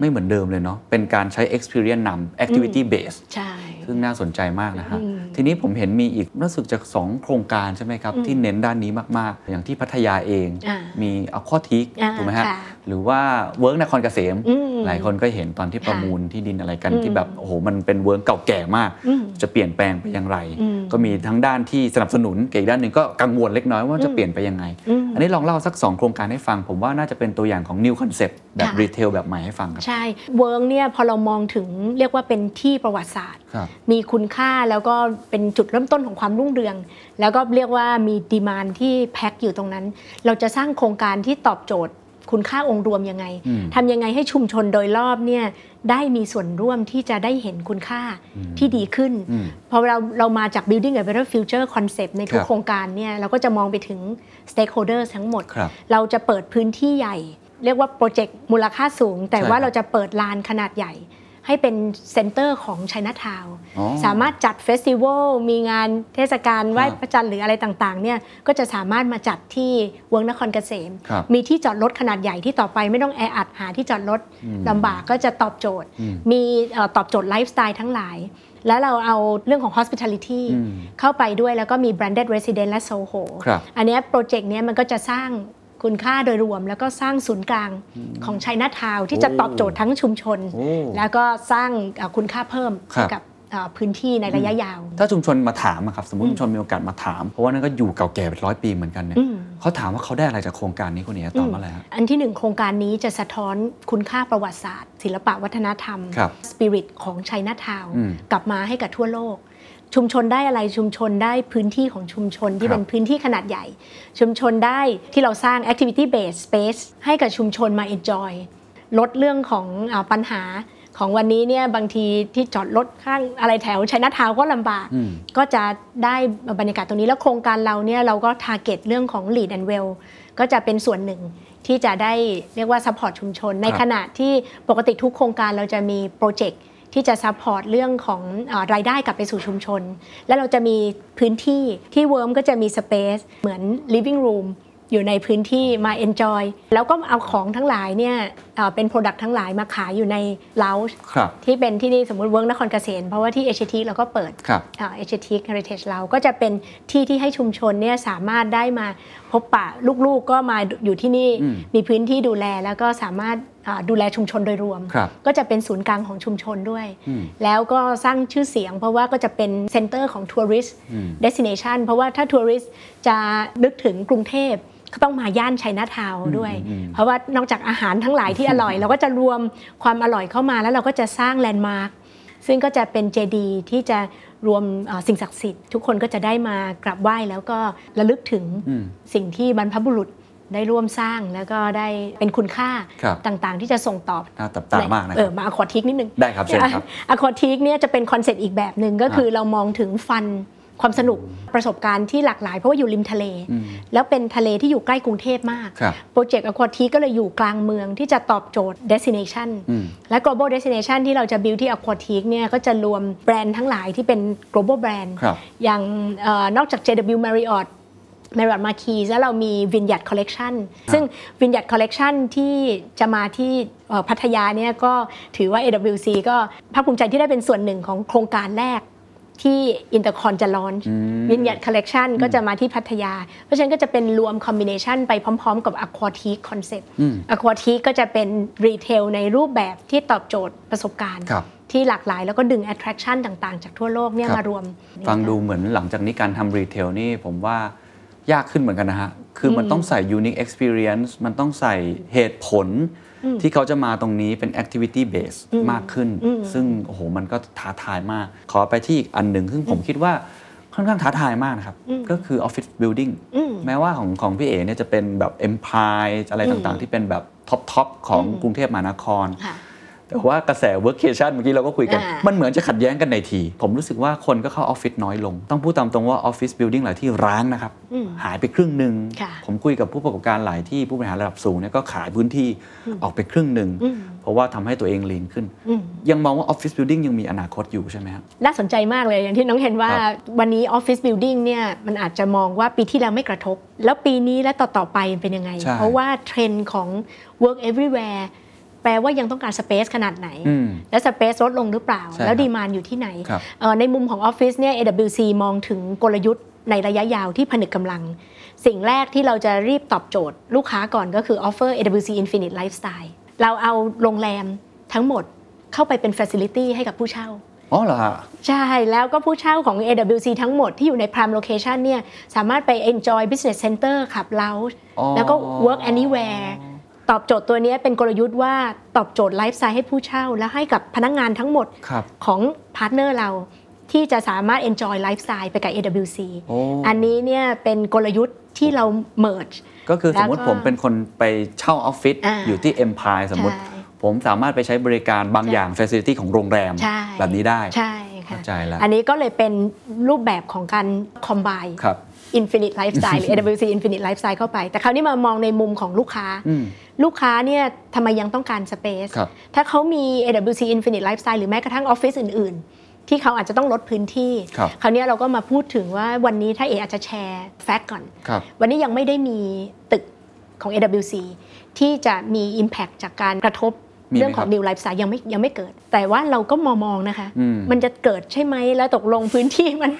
ไม่เหมือนเดิมเลยเนาะเป็นการใช้ experience นำ activity base ใช่ ซึ่งน่าสนใจมากนะฮะอืม ทีนี้ผมเห็นมีอีกรู้สึกจาก2โครงการใช่ไหมครับ ที่เน้นด้านนี้มากๆ อย่างที่พัทยาเองอ่ามี Aquatique อ่าถูกไหมฮะค่ะ หรือว่าเวิ้งนครเกษมอืมหลายคนก็เห็นตอนที่ประมูลที่ดินอะไรกันอืมที่แบบโอ้โหมันเป็นเวิ้งเก่าแก่มากอืมจะเปลี่ยนแปลงไปอย่างไรอืมก็มีทั้งด้านที่สนับสนุนกับอีกด้านหนึ่งก็กังวลเล็กน้อยว่าจะเปลี่ยนไปยังไงอืมอันนี้ลองเล่าสัก 2 โครงการให้ฟัง ผมว่าน่าจะเป็นตัวอย่างของ new concept แบบค่ะ retail แบบใหม่ให้ฟังครับ ใช่เวิ้งเนี่ยพอเรามองถึงเรียกว่าเป็นที่ประวัติศาสตร์ครับมีคุณค่าแล้วก็เป็นจุดเริ่มต้นของความรุ่งเรือง แล้วก็เรียกว่ามี demand ที่แพ็คอยู่ตรงนั้น เราจะสร้างโครงการที่ตอบโจทย์ คุณค่าองค์รวมยังไงอืมทำยังไงให้ชุมชนโดยรอบเนี่ยได้มีส่วนร่วมที่จะได้เห็นคุณค่าที่ดีขึ้นอืมพอเราเรามาจาก building a better future concept ในทุกครับโครงการเนี่ยเราก็จะมองไปถึง stakeholders ทั้งหมดครับเราจะเปิดพื้นที่ใหญ่ เรียกว่าโปรเจกต์มูลค่าสูง แต่ใช่ว่าครับเราจะเปิดลานขนาดใหญ่ ให้เป็น center ของไชน่าทาวอ๋อสามารถจัด festival มีงานเทศกาลไหว้ครับพระจันทร์หรืออะไรต่างๆเนี่ยก็จะสามารถมาจัดที่เวิ้งนครเกษมครับมีที่จอดรถขนาดใหญ่ที่ต่อไปไม่ต้องแออัดหาที่จอดรถลำบากก็จะตอบโจทย์อืมมีเอ่อตอบโจทย์ไลฟ์สไตล์ทั้งหลาย แล้วเราเอาเรื่องของ hospitality อืมเข้าไปด้วยแล้วก็มี branded residence และ SOHO ครับอันเนี้ยโปรเจกต์เนี้ยมันก็จะสร้าง คุณค่าโดยรวม แล้วก็สร้างศูนย์กลางของไชน่าทาวที่จะตอบโจทย์ทั้งชุมชนโอ้แล้วก็สร้างเอ่อคุณค่าเพิ่มครับให้กับเอ่อพื้นที่ในระยะยาว ถ้าชุมชนมาถามอะครับสมมติชุมชนมีโอกาสมาถาม เพราะว่านั่นก็อยู่เก่าแก่เป็นร้อยปีเหมือนกันเนี่ยอืมเขาถามว่าเขาได้อะไรจากโครงการนี้คนนี้ตอบมาอะไรฮะอันที่หนึ่งโครงการนี้จะสะท้อนคุณค่าประวัติศาสตร์ ศิลปะวัฒนธรรมครับสปิริตของไชน่าทาวอืมกลับมาให้กับทั่วโลก ชุมชนได้อะไรชุมชนได้พื้นที่ของชุมชนที่ครับเป็นพื้นที่ขนาดใหญ่ ชุมชนได้ที่เราสร้าง activity based space ให้กับชุมชนมา enjoy ลดเรื่องของอาปัญหาของวันนี้เนี่ยบางทีที่จอดรถข้างอะไรแถวชัยนาทาวน์ก็ลำบากอืมก็จะได้บรรยากาศตรงนี้แล้วโครงการเราเนี่ยเราก็ target เรื่องของ LEED and WELL ก็จะเป็นส่วนหนึ่งที่จะได้เรียกว่า support ชุมชน ในครับขณะที่ปกติทุกโครงการเราจะมีโปรเจกต์ ที่จะ support เรื่องของอรายได้กลับไปสู่ชุมชน แล้วเราจะมีพื้นที่ที่เวิ้งก็จะมี space เหมือน living room อยู่ในพื้นที่มา enjoy แล้วก็เอาของทั้งหลายเนี่ย เอ่อเป็น product ทั้งหลายมาขายอยู่ใน lounge ครับที่เป็นที่นี่สมมติเวิ้งนครเกษมเพราะว่าที่เอชทีเราก็เปิดครับ Asiatique Heritage เราก็จะเป็นที่ที่ให้ชุมชนเนี่ยสามารถได้มาพบปะลูกๆก็มาอยู่ที่นี่อืมมีพื้นที่ดูแลแล้วก็สามารถอ่าดูแลชุมชนโดยรวมครับก็จะเป็นศูนย์กลางของชุมชนด้วยอืมแล้วก็สร้างชื่อเสียงเพราะว่าก็จะเป็นเซ็นเตอร์ของทัวริสต์อืมเดส i เนชันเพราะว่าถ้าทัวริสต์จะนึกถึงกรุงเทพ ก็ต้องมาย่านชัยนาทาวน์ด้วยอืมเพราะว่านอกจากอาหารทั้งหลายที่อร่อย เราก็จะรวมความอร่อยเข้ามาแล้วเราก็จะสร้างแลนด์มาร์คซึ่งก็จะเป็นเจดีย์ที่จะรวมเอ่อสิ่งศักดิ์สิทธิ์ทุกคนก็จะได้มากราบไหว้แล้วก็ระลึกถึงอืมสิ่งที่บรรพบุรุษได้ร่วมสร้างแล้วก็ได้เป็นคุณค่าครับต่างๆ ที่จะส่งตอบน่าตับตามากนะเอครัอบมา Aquatique นิดนึงได้ครับเชิญครับ Aquatique เนี่ยจะเป็นคอนเซ็ปต์อีกแบบหนึ่งก็คือเรามองถึงฟัน ความสนุกประสบการณ์ที่หลากหลายเพราะว่าอยู่ริมทะเลอืมแล้วเป็นทะเลที่อยู่ใกล้กรุงเทพมากครับโปรเจกต์อควาทิกก็เลยอยู่กลางเมืองที่จะตอบโจทย์ destination อืมและ global destination ที่เราจะ build ที่ Aquatic เนี่ยก็จะรวมแบรนด์ทั้งหลายที่เป็น global brand ครับอย่างเออนอกจาก JW Marriott Marriott Marquis แล้วเรามี Vineyard Collection ซึ่ง Vineyard Collection ที่จะมาที่เอ่อพัทยาเนี่ยก็ถือว่า AWC ก็ภาคภูมิใจที่ได้เป็นส่วนหนึ่งของโครงการแรก ที่ Intercon จะ launch อืม Vignette Collection ก็จะมาที่พัทยา เพราะฉะนั้นก็จะเป็นรวม combination ไปพร้อม ๆ กับ Aquatique Concept อืม Aquatic ก็จะเป็นรีเทลในรูปแบบที่ตอบโจทย์ประสบการณ์ครับที่หลากหลายแล้วก็ดึง attraction ต่างๆ จากทั่วโลกเนี่ยครับมารวม ฟังดูเหมือนหลังจากนี้การทำ retail นี่ผมว่ายากขึ้นเหมือนกันนะฮะ คือมันต้องใส่ unique experience มันต้องใส่เหตุผล ที่เขาจะมาตรงนี้เป็น activity base มากขึ้น ซึ่งโอ้โหมันก็ท้าทายมาก ขอไปที่อีกอันหนึ่งซึ่งผมคิดว่าค่อนข้างท้าทายมากนะครับ ก็คือ office building อืมแม้ว่าของของพี่เอ๋เนี่ยจะเป็นแบบ empire อะไรต่างๆ ที่เป็นแบบ top ๆของกรุงเทพมหานครค่ะ แต่ว่ากระแส workation เมื่อกี้เราก็คุยกันอ่ามันมันเหมือนจะขัดแย้งกันในที ผมรู้สึกว่าคนก็เข้าออฟฟิศน้อยลง ต้องพูดตามตรงว่า office building หลายที่ร้างนะครับ หายไปครึ่งหนึ่งค่ะผมคุยกับผู้ประกอบการหลายที่ผู้บริหารระดับสูงเนี่ยก็ขายพื้นที่ออกไปครึ่งหนึ่ง เพราะว่าทำให้ตัวเอง lean ขึ้น ยังมองว่า office building ยังมีอนาคตอยู่ใช่ไหมครับน่าสนใจมากเลยอย่างที่น้องเห็นว่าครับวันนี้ office building เนี่ยมันอาจจะมองว่าปีที่แล้วไม่กระทบ แล้วปีนี้และต่อๆไปเป็นยังไงใช่เพราะว่าเทรนด์ของ work everywhere แปลว่ายังต้องการ space ขนาดไหนอืมและ space ลดลงหรือเปล่าใช่แล้วครับ demand อยู่ที่ไหนครับเอ่อในมุมของออฟฟิศเนี่ย AWC มองถึงกลยุทธ์ในระยะยาวที่ผนึกกำลัง สิ่งแรกที่เราจะรีบตอบโจทย์ ลูกค้าก่อนก็คือ offer AWC Infinite Lifestyle เราเอาโรงแรมทั้งหมดเข้าไปเป็น facility ให้กับผู้เช่าอ๋อเหรอฮะใช่ แล้วก็ผู้เช่าของ AWC ทั้งหมดที่อยู่ใน prime location เนี่ยสามารถไป enjoy business center ขับ lounge อ๋อแล้วก็ work anywhere ตอบโจทย์ตัวเนี้ยเป็นกลยุทธ์ว่าตอบโจทย์ไลฟ์สไตล์ให้ผู้เช่า และให้กับพนักงงานทั้งหมดครับของพาร์ทเนอร์เราที่จะสามารถ enjoy ไลฟ์สไตล์ไปกับ AWC โอ้อันนี้เนี่ยเป็นกลยุทธ์ที่เรา merge ก็คือสมมติแล้วก็ผมเป็นคนไปเช่าออฟฟิศอ่าอยู่ที่ Empire สมมติใช่ผมสามารถไปใช้บริการบางใช่อย่าง Facility ของโรงแรมใช่แบบนี้ได้ ใช่ค่ะเข้าใจแล้วอันนี้ก็เลยเป็นรูปแบบของการ combine ครับ Infinite Lifestyle หรือ AWC Infinite Lifestyle เข้าไป แต่คราวนี้มามองในมุมของลูกค้าอืมลูกค้าเนี่ยทำไมยังต้องการ Space ครับถ้าเขามี AWC Infinite Lifestyle หรือแม้กระทั่งออฟฟิศอื่น ๆ ที่เขาอาจจะต้องลดพื้นที่ ครับคราวนี้เราก็มาพูดถึงว่าวันนี้ถ้าเออาจจะแชร์แฟกต์ก่อนครับวันนี้ยังไม่ได้มีตึกของ AWC ที่จะมี Impact จากการกระทบมีไหม เรื่องของครับ New Lifestyle ยังไม่ยังไม่เกิด แต่ว่าเราก็มองมองนะคะอืมมันจะเกิดใช่ไหมแล้วตกลงพื้นที่มัน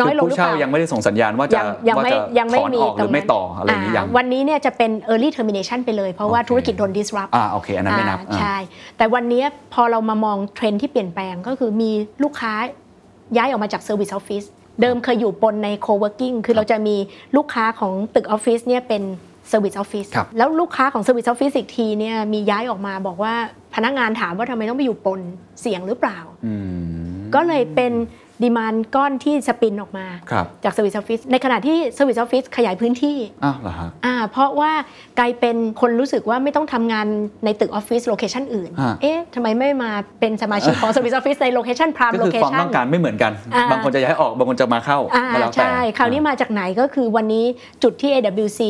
น้อยลงหผู้รือเปเช่าล่ายังไม่ได้ส่งสัญญาณว่าจะยังยังว่าไม่จะยังไม่ถอนมีออกหรือไม่ต่ออะไรอย่างนี้ยังวันนี้เนี่ยจะเป็น early termination ไปเลย เพราะว่าโอเคธุรกิจโดน disrupt อ่าโอเคอันนั้นไม่นับอ่าอ่าใช่แต่วันนี้พอเรามามองเทรนด์ที่เปลี่ยนแปลงก็คือมีลูกค้าย้ายออกมาจาก Service Office เดิมเคยอยู่ปนใน Co-working คือเราจะมีลูกค้าของตึกออฟฟิศเนี่ยเป็น Service Office ครับ แล้วลูกค้าของ Service Office อีกทีเนี่ยมีย้ายออกมาบอกว่าพนักงานถามว่าทำไมต้องไปอยู่ปนเสี่ยงหรือเปล่า อืม ก็เลยเป็น ดีมานก้อนที่สปินออกมาครับจาก Service Office ในขณะที่ Service Office ขยายพื้นที่อ้าวเหรอฮะอ่าเพราะว่ากลายเป็นคนรู้สึกว่าไม่ต้องทำงานในตึกออฟฟิศโลเคชันอื่นฮะเอ๊ะทำไมไม่มาเป็นสมาชิกของ Service Office ในโลเคชันพรามก็โลคือเคความชันต้องการไม่เหมือนกันอ่าบางคนจะย้ายออกบางคนจะมาเข้าอ่าก็แล้วแต่ใช่คราวนี้มาจากไหนก็คือวันนี้จุดที่ AWC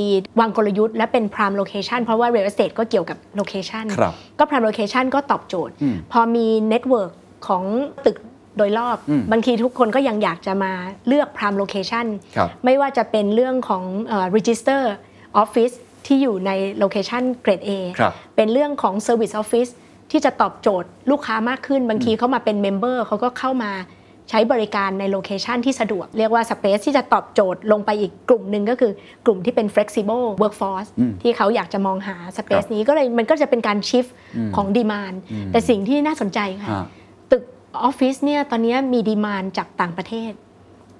วางกลยุทธ์และเป็น prime location เพราะว่า real estate ก็เกี่ยวกับ location ครับก็ prime location ก็ตอบโจทย์อืมพอมี network ของตึก โดยรอบอืมบางทีทุกคนก็ยังอยากจะมาเลือก prime location ครับไม่ว่าจะเป็นเรื่องของเอ่อ register office ที่อยู่ใน location grade A ครับเป็นเรื่องของ service office ที่จะตอบโจทย์ลูกค้ามากขึ้น บางทีเขามาเป็น member เขาก็เข้ามาใช้บริการในโลเคชันที่สะดวก เรียกว่า space ที่จะตอบโจทย์ลงไปอีกกลุ่มหนึ่งก็คือกลุ่มที่เป็น flexible workforce อืมที่เขาอยากจะมองหาครั space บนี้ก็เลยมันก็จะเป็นการ shift อืมของ demand อืมแต่สิ่งที่น่าสนใจค่ะฮะตึก ออฟฟิศเนี่ยตอนนี้มีดีมานจากต่างประเทศ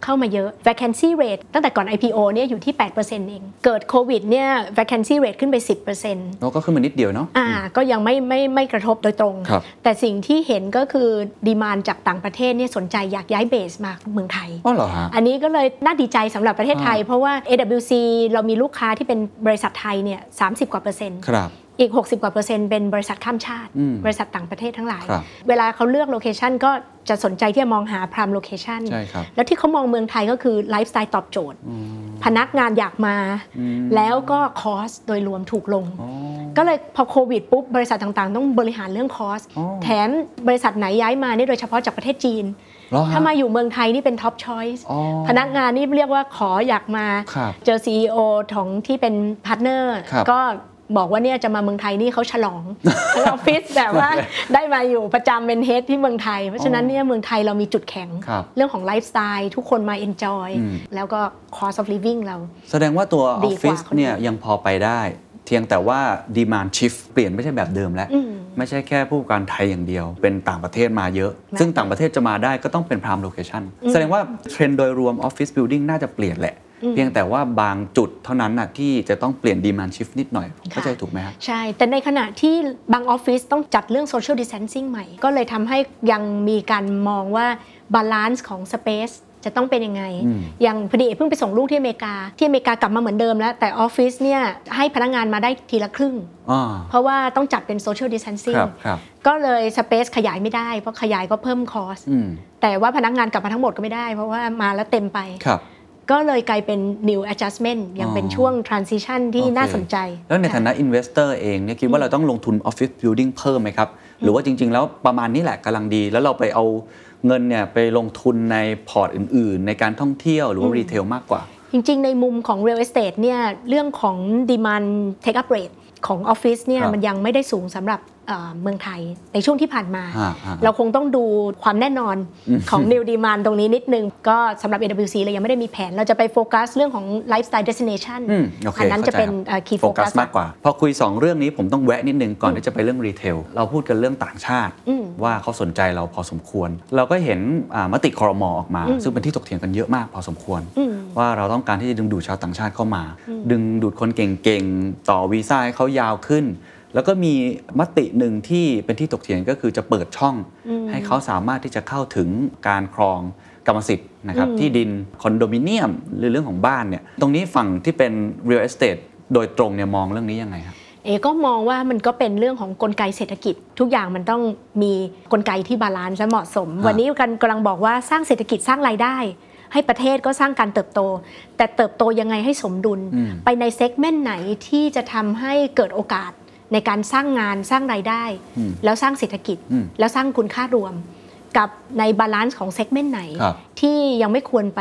เข้ามาเยอะ vacancy rate ตั้งแต่ก่อน IPO เนี่ยอยู่ที่ 8%เอง เกิดโควิดเนี่ย vacancy rate ขึ้นไป 10%เราก็ขึ้นมานิดเดียวเนาะอ่าก็ยังไม่ไม่ไม่กระทบโดยตรงครับแต่สิ่งที่เห็นก็คือดีมานจากต่างประเทศเนี่ยสนใจอยากย้ายเบสมาเมืองไทยอ๋อเหรอฮะอันนี้ก็เลยน่าดีใจสำหรับประเทศไทยอ่าเพราะว่า AWC เรามีลูกค้าที่เป็นบริษัทไทยเนี่ย30 กว่าเปอร์เซ็นต์ครับ อีก 60 กว่าเปอร์เซ็นต์เป็นบริษัทข้ามชาติอืมบริษัทต่างประเทศทั้งหลายครับเวลาเขาเลือก location ก็จะสนใจที่จะมองหา prime location ใช่ครับแล้วที่เขามองเมืองไทยก็คือไลฟ์สไตล์ตอบโจทย์ พนักงานอยากมาอืมแล้วก็ cost โดยรวมถูกลงอ๋อก็เลยพอโควิดปุ๊บบริษัทต่างๆ ต้องบริหารเรื่อง cost อ๋อแถมบริษัทไหนย้ายมาเนี่ยโดยเฉพาะจากประเทศจีนเหรอฮะถ้ามาอยู่เมืองไทยนี่เป็นท็อปช i อยส์อ๋อพนักงานนี่เรียกว่าขออยากมาครับเจอ CEO ของที่เป็นพาร์ทเนอร์ครับก็ บอกว่าเนี่ยจะมาเมืองไทยนี่เขาฉลองทั้งออฟฟิศแบบว่าได้มาอยู่ประจำเป็น head ที่เมืองไทย เพราะฉะนั้นเนี่ยเมืองไทยเรามีจุดแข็งครับเรื่องของไลฟ์สไตล์ทุกคนมา enjoy อืมแล้วก็ cost of living เรา แสดงว่าตัวอดีอฟกฟิว่าศคนอื่นเนี่ยยังพอไปได้เพียงแต่ว่า demand shift เปลี่ยนไม่ใช่แบบเดิมแล้วอืมไม่ใช่แค่ผู้ประกอบการไทยอย่างเดียว เป็นต่างประเทศมาเยอะนะซึ่งต่างประเทศจะมาได้ก็ต้องเป็น prime locationแสดงว่าเทรนด์โดยรวม office building น่าจะเปลี่ยนแหละ เพียงแต่ว่าบางจุดเท่านั้นน่ะที่จะต้องเปลี่ยน demand shift นิดหน่อยผมเข้าใจถูกไหมครับใช่ แต่ในขณะที่บางออฟฟิศต้องจัดเรื่อง social distancing ใหม่ ก็เลยทำให้ยังมีการมองว่า balance ของ space จะต้องเป็นยังไงอืมอย่างพอดีเพิ่งไปส่งลูกที่อเมริกา ที่อเมริกากลับมาเหมือนเดิมแล้ว แต่ออฟฟิศเนี่ยให้พนักงานมาได้ทีละครึ่งอ่าเพราะว่าต้องจัดเป็น social distancing ครับครับก็เลยสเปซขยายไม่ได้ เพราะขยายก็เพิ่มคอสอืมแต่ว่าพนักงานกลับมาทั้งหมดก็ไม่ได้ เพราะว่ามาแล้วเต็มไปครับ ก็เลยกลายเป็น new adjustment ยังเป็นอ๋อช่วง transition ที่โอเคน่าสนใจ แล้วในฐานะ investor เองเนี่ยคิดว่าเราต้องลงทุน office building เพิ่มไหมครับ หรือว่าจริง ๆ แล้วประมาณนี้แหละกำลังดี แล้วเราไปเอาเงินเนี่ยไปลงทุนในพอร์ตอื่น ๆ ในการท่องเที่ยวหรือว่ารีเทลมากกว่า จริง ๆ ในมุมของ real estate เนี่ยเรื่องของ demand take up rate ของออฟฟิศเนี่ยครับมันยังไม่ได้สูงสำหรับ เอ่อเมืองไทยในช่วงที่ผ่านมาฮะฮะเราคงต้องดูความแน่นอนของ new demand ตรงนี้นิดนึง ก็สำหรับ AWC เรายังไม่ได้มีแผน เราจะไปโฟกัสเรื่องของ lifestyle destination อืมโอเคอันนั้นจะเป็นข้าใจครับเอ่อ key โฟกัส focus มากกว่า พอคุย 2 เรื่องนี้ผมต้องแวะนิดนึงก่อนที่จะไปเรื่องรีเทลเราพูดกันเรื่องต่างชาติอืมว่าเขาสนใจเราพอสมควร เราก็เห็นอ่ามติคอรมอออกมาอืมซึ่งเป็นที่ถกเถียงกันเยอะมากพอสมควรอืมว่าเราต้องการที่จะดึงดูดชาวต่างชาติเข้ามา ดึงดูดคนเก่งๆต่อวีซ่าให้เขายาวขึ้น แล้วก็มีมติหนึ่งที่เป็นที่ถกเถียงก็คือจะเปิดช่อง ให้เขาสามารถที่จะเข้าถึงการครองกรรมสิทธิ์นะครับที่ดินคอนโดมิเนียมหรือเรื่องของบ้านเนี่ยตรงนี้ฝั่งที่เป็น real estate โดยตรงเนี่ยมองเรื่องนี้ยังไงครับเอ๋ก็มองว่ามันก็เป็นเรื่องของกลไกเศรษฐกิจ ทุกอย่างมันต้องมีกลไกที่ balance และเหมาะสมฮะวันนี้กันกำลังบอกว่าสร้างเศรษฐกิจสร้างรายได้ ให้ประเทศก็สร้างการเติบโต แต่เติบโตยังไงให้สมดุลอืมไปใน segment ไหนที่จะทำให้เกิดโอกาส ในการสร้างงานสร้างรายได้อืมแล้วสร้างเศรษฐกิจอืมแล้วสร้างคุณค่ารวม กับใน balance ของ segment ไหนครับที่ยังไม่ควรไป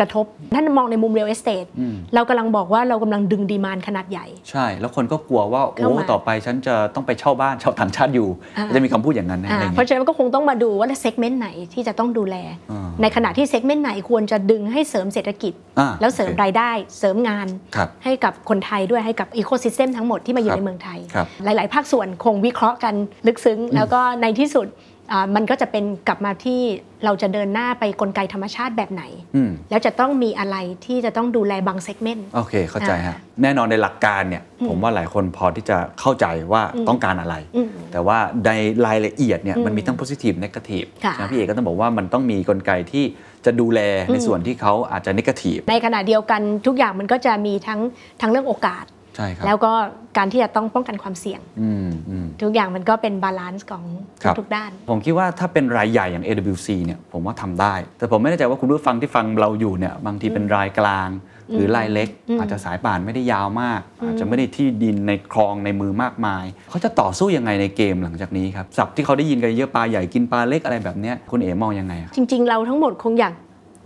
กระทบ ท่านมองในมุม real estate อืมเรากำลังบอกว่าเรากำลังดึง demand ขนาดใหญ่ ใช่ แล้วคนก็กลัวว่าเข้าโอ้มาต่อไปฉันจะต้องไปเช่าบ้านเช่าต่างชาติอยู่อ่าจะมีคำพูดอย่างนั้นนะอ่าอะไรเพราะเงี้ยฉะนั้นก็คงต้องมาดูว่า segment ไหนที่จะต้องดูแลอ่าในขณะที่ segment ไหนควรจะดึงให้เสริมเศรษฐกิจอ่าแล้วเสริมโอเครายได้ เสริมงานครับให้กับคนไทยด้วยให้กับอีโค y ิสเต็มทั้งหมดที่มาอยู่ครับในเมืองไทยครับหลาย ๆ ภาคส่วนคงวิเคราะห์กันลึกซึ้ง แล้วก็ในที่สุดอ่า มันก็จะเป็นกลับมาที่เราจะเดินหน้าไปกลไกธรรมชาติแบบไหนอืมแล้วจะต้องมีอะไรที่จะต้องดูแลบาง segment โอเค เข้าใจฮะอ่าแน่นอนในหลักการเนี่ย ผมว่าหลายคนพอที่จะเข้าใจว่าต้องการอะไรอืมแต่ว่าในรายละเอียดเนี่ยอืมมันมีทั้ง positive negative ค่ะนะพี่เอ๋ก็ต้องบอกว่ามันต้องมีกลไกที่จะดูแลในอืมส่วนที่เขาอาจจะ negative ในขณะเดียวกันทุกอย่างมันก็จะมีทั้งทั้งเรื่องโอกาส ใช่ครับแล้วก็การที่จะต้องป้องกันความเสี่ยง อืมอืม ทุกอย่างมันก็เป็น balance ของครับ ทุกๆด้าน ผมคิดว่าถ้าเป็นรายใหญ่อย่าง AWC เนี่ยผมว่าทำได้ แต่ผมไม่แน่ใจว่าคุณผู้ฟังที่ฟังเราอยู่เนี่ยบางทีเป็นรายกลาง หรือรายเล็ก อืม อาจจะสายป่านไม่ได้ยาวมาก อาจจะไม่ได้ที่ดินในครองในมือมากมาย เขาจะต่อสู้ยังไงในเกมหลังจากนี้ครับศัพท์ที่เขาได้ยินกันเยอะปลาใหญ่กินปลาเล็กอะไรแบบเนี้ยคุณเอ๋มองยังไงอะจริง ๆ เราทั้งหมดคงอยาก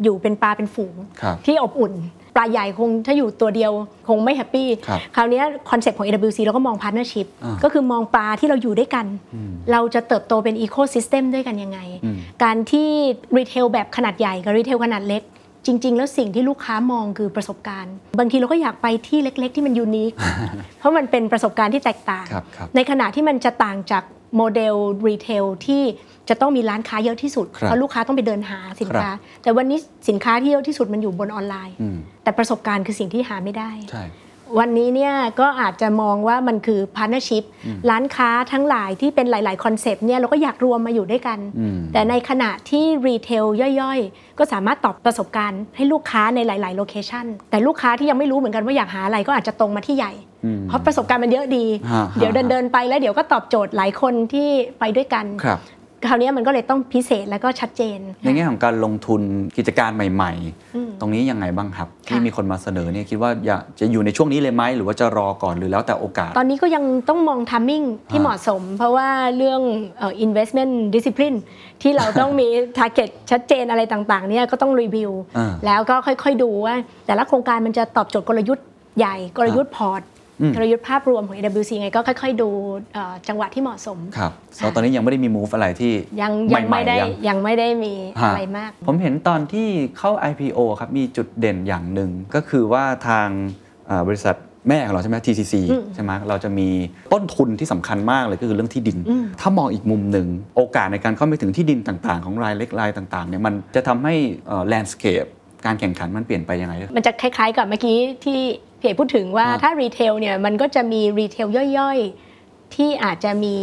อยู่เป็นปลาเป็นฝูง ครับ ที่อบอุ่น ปลาใหญ่คงถ้าอยู่ตัวเดียวคงไม่ happy ครับคราวเนี้ย concept ของ AWC เราก็มองพาร์ n เนอร์ชิพอ่าก็คือมองปลาที่เราอยู่ด้วยกันเราจะเติบโตเป็นอีโค y ิสเต็มด้วยกันยังไง อืม การที่retail แบบขนาดใหญ่กับ retail ขนาดเล็ก จริง ๆ แล้วสิ่งที่ลูกค้ามองคือประสบการณ์ บางทีเราก็อยากไปที่เล็ก ๆ ที่มัน unique เพราะมันเป็นประสบการณ์ที่แตกต่าง ครับครับ ในขณะที่มันจะต่างจาก model retail ที่ จะต้องมีร้านค้าเยอะที่สุดครับเพราะลูกค้าต้องไปเดินหาสินค้า แต่วันนี้สินค้าที่เยอะที่สุดมันอยู่บนออนไลน์อืมแต่ประสบการณ์คือสิ่งที่หาไม่ได้ใช่วันนี้เนี่ยก็อาจจะมองว่ามันคือพาร์ n เนอร์ชิพร้านค้าทั้งหลายที่เป็นหลาย ๆ concept เนี่ยเราก็อยากรวมมาอยู่ด้วยกันอืมแต่ในขณะที่ retailย่อย ๆ ก็สามารถตอบประสบการณ์ให้ลูกค้าในหลาย ๆ โลเคชันแต่ลูกค้าที่ยังไม่รู้เหมือนกันว่าอยากหาอะไรก็อาจจะตรงมาที่ใหญ่อืมเพราะประสบการณ์มันเยอะดีฮะเดี๋ยวเดินเดินๆไปแล้วเดี๋ยวก็ตอบโจทย์หลายคนที่ไปด้วยกัน ครับคราวนี้มันก็เลยต้องพิเศษแล้วก็ชัดเจน ในแง่ของการลงทุนกิจการใหม่อืมๆตรงนี้ยังไงบ้างครับค่ะที่มีคนมาเสนอเนี่ยคิดว่าอยากจะอยู่ในช่วงนี้เลยไหมหรือว่าจะรอก่อนหรือแล้วแต่โอกาส ตอนนี้ก็ยังต้องมองทัมมิ่งที่อ่าเหมาะสม เพราะว่าเรื่องเอ่อ investment discipline ที่เราต้องมี target ชัดเจนอะไรต่างๆเนี่ยก็ต้องรีวิวอ่าแล้วก็ค่อยๆดูว่าแต่ละโครงการมันจะตอบโจทย์กลยุทธ์ใหญ่กลยุทธ์พอร์ตอืม กลยุทธ์ภาพรวมของ AWC ไงก็ค่อย ๆ ดูเอ่อจังหวะที่เหมาะสมครับแล้วตอนนี้ยังไม่ได้มี move อะไรที่ยังใหยังไม่ม่ได้ๆยังยังไม่ได้มีฮะอะไรมาก ผมเห็นตอนที่เข้า IPO ครับมีจุดเด่นอย่างหนึ่งก็คือว่าทางเอ่อบริษัทแม่ของเราใช่ไหม TCC อืมใช่ไหมเราจะมีต้นทุนที่สำคัญมากเลยก็คือเรื่องที่ดินอืมถ้ามองอีกมุมหนึ่ง โอกาสในการเข้าไปถึงที่ดินต่างๆ ของรายเล็กรายต่างๆเนี่ยมันจะทำให้ landscape การแข่งขันมันเปลี่ยนไปยังไง มันจะคล้ายๆกับเมื่อกี้ที่พี่ เอ๋พูดถึงว่าอ่าถ้า retail เนี่ยมันก็จะมี retail ย่อยๆ ที่อาจจะมี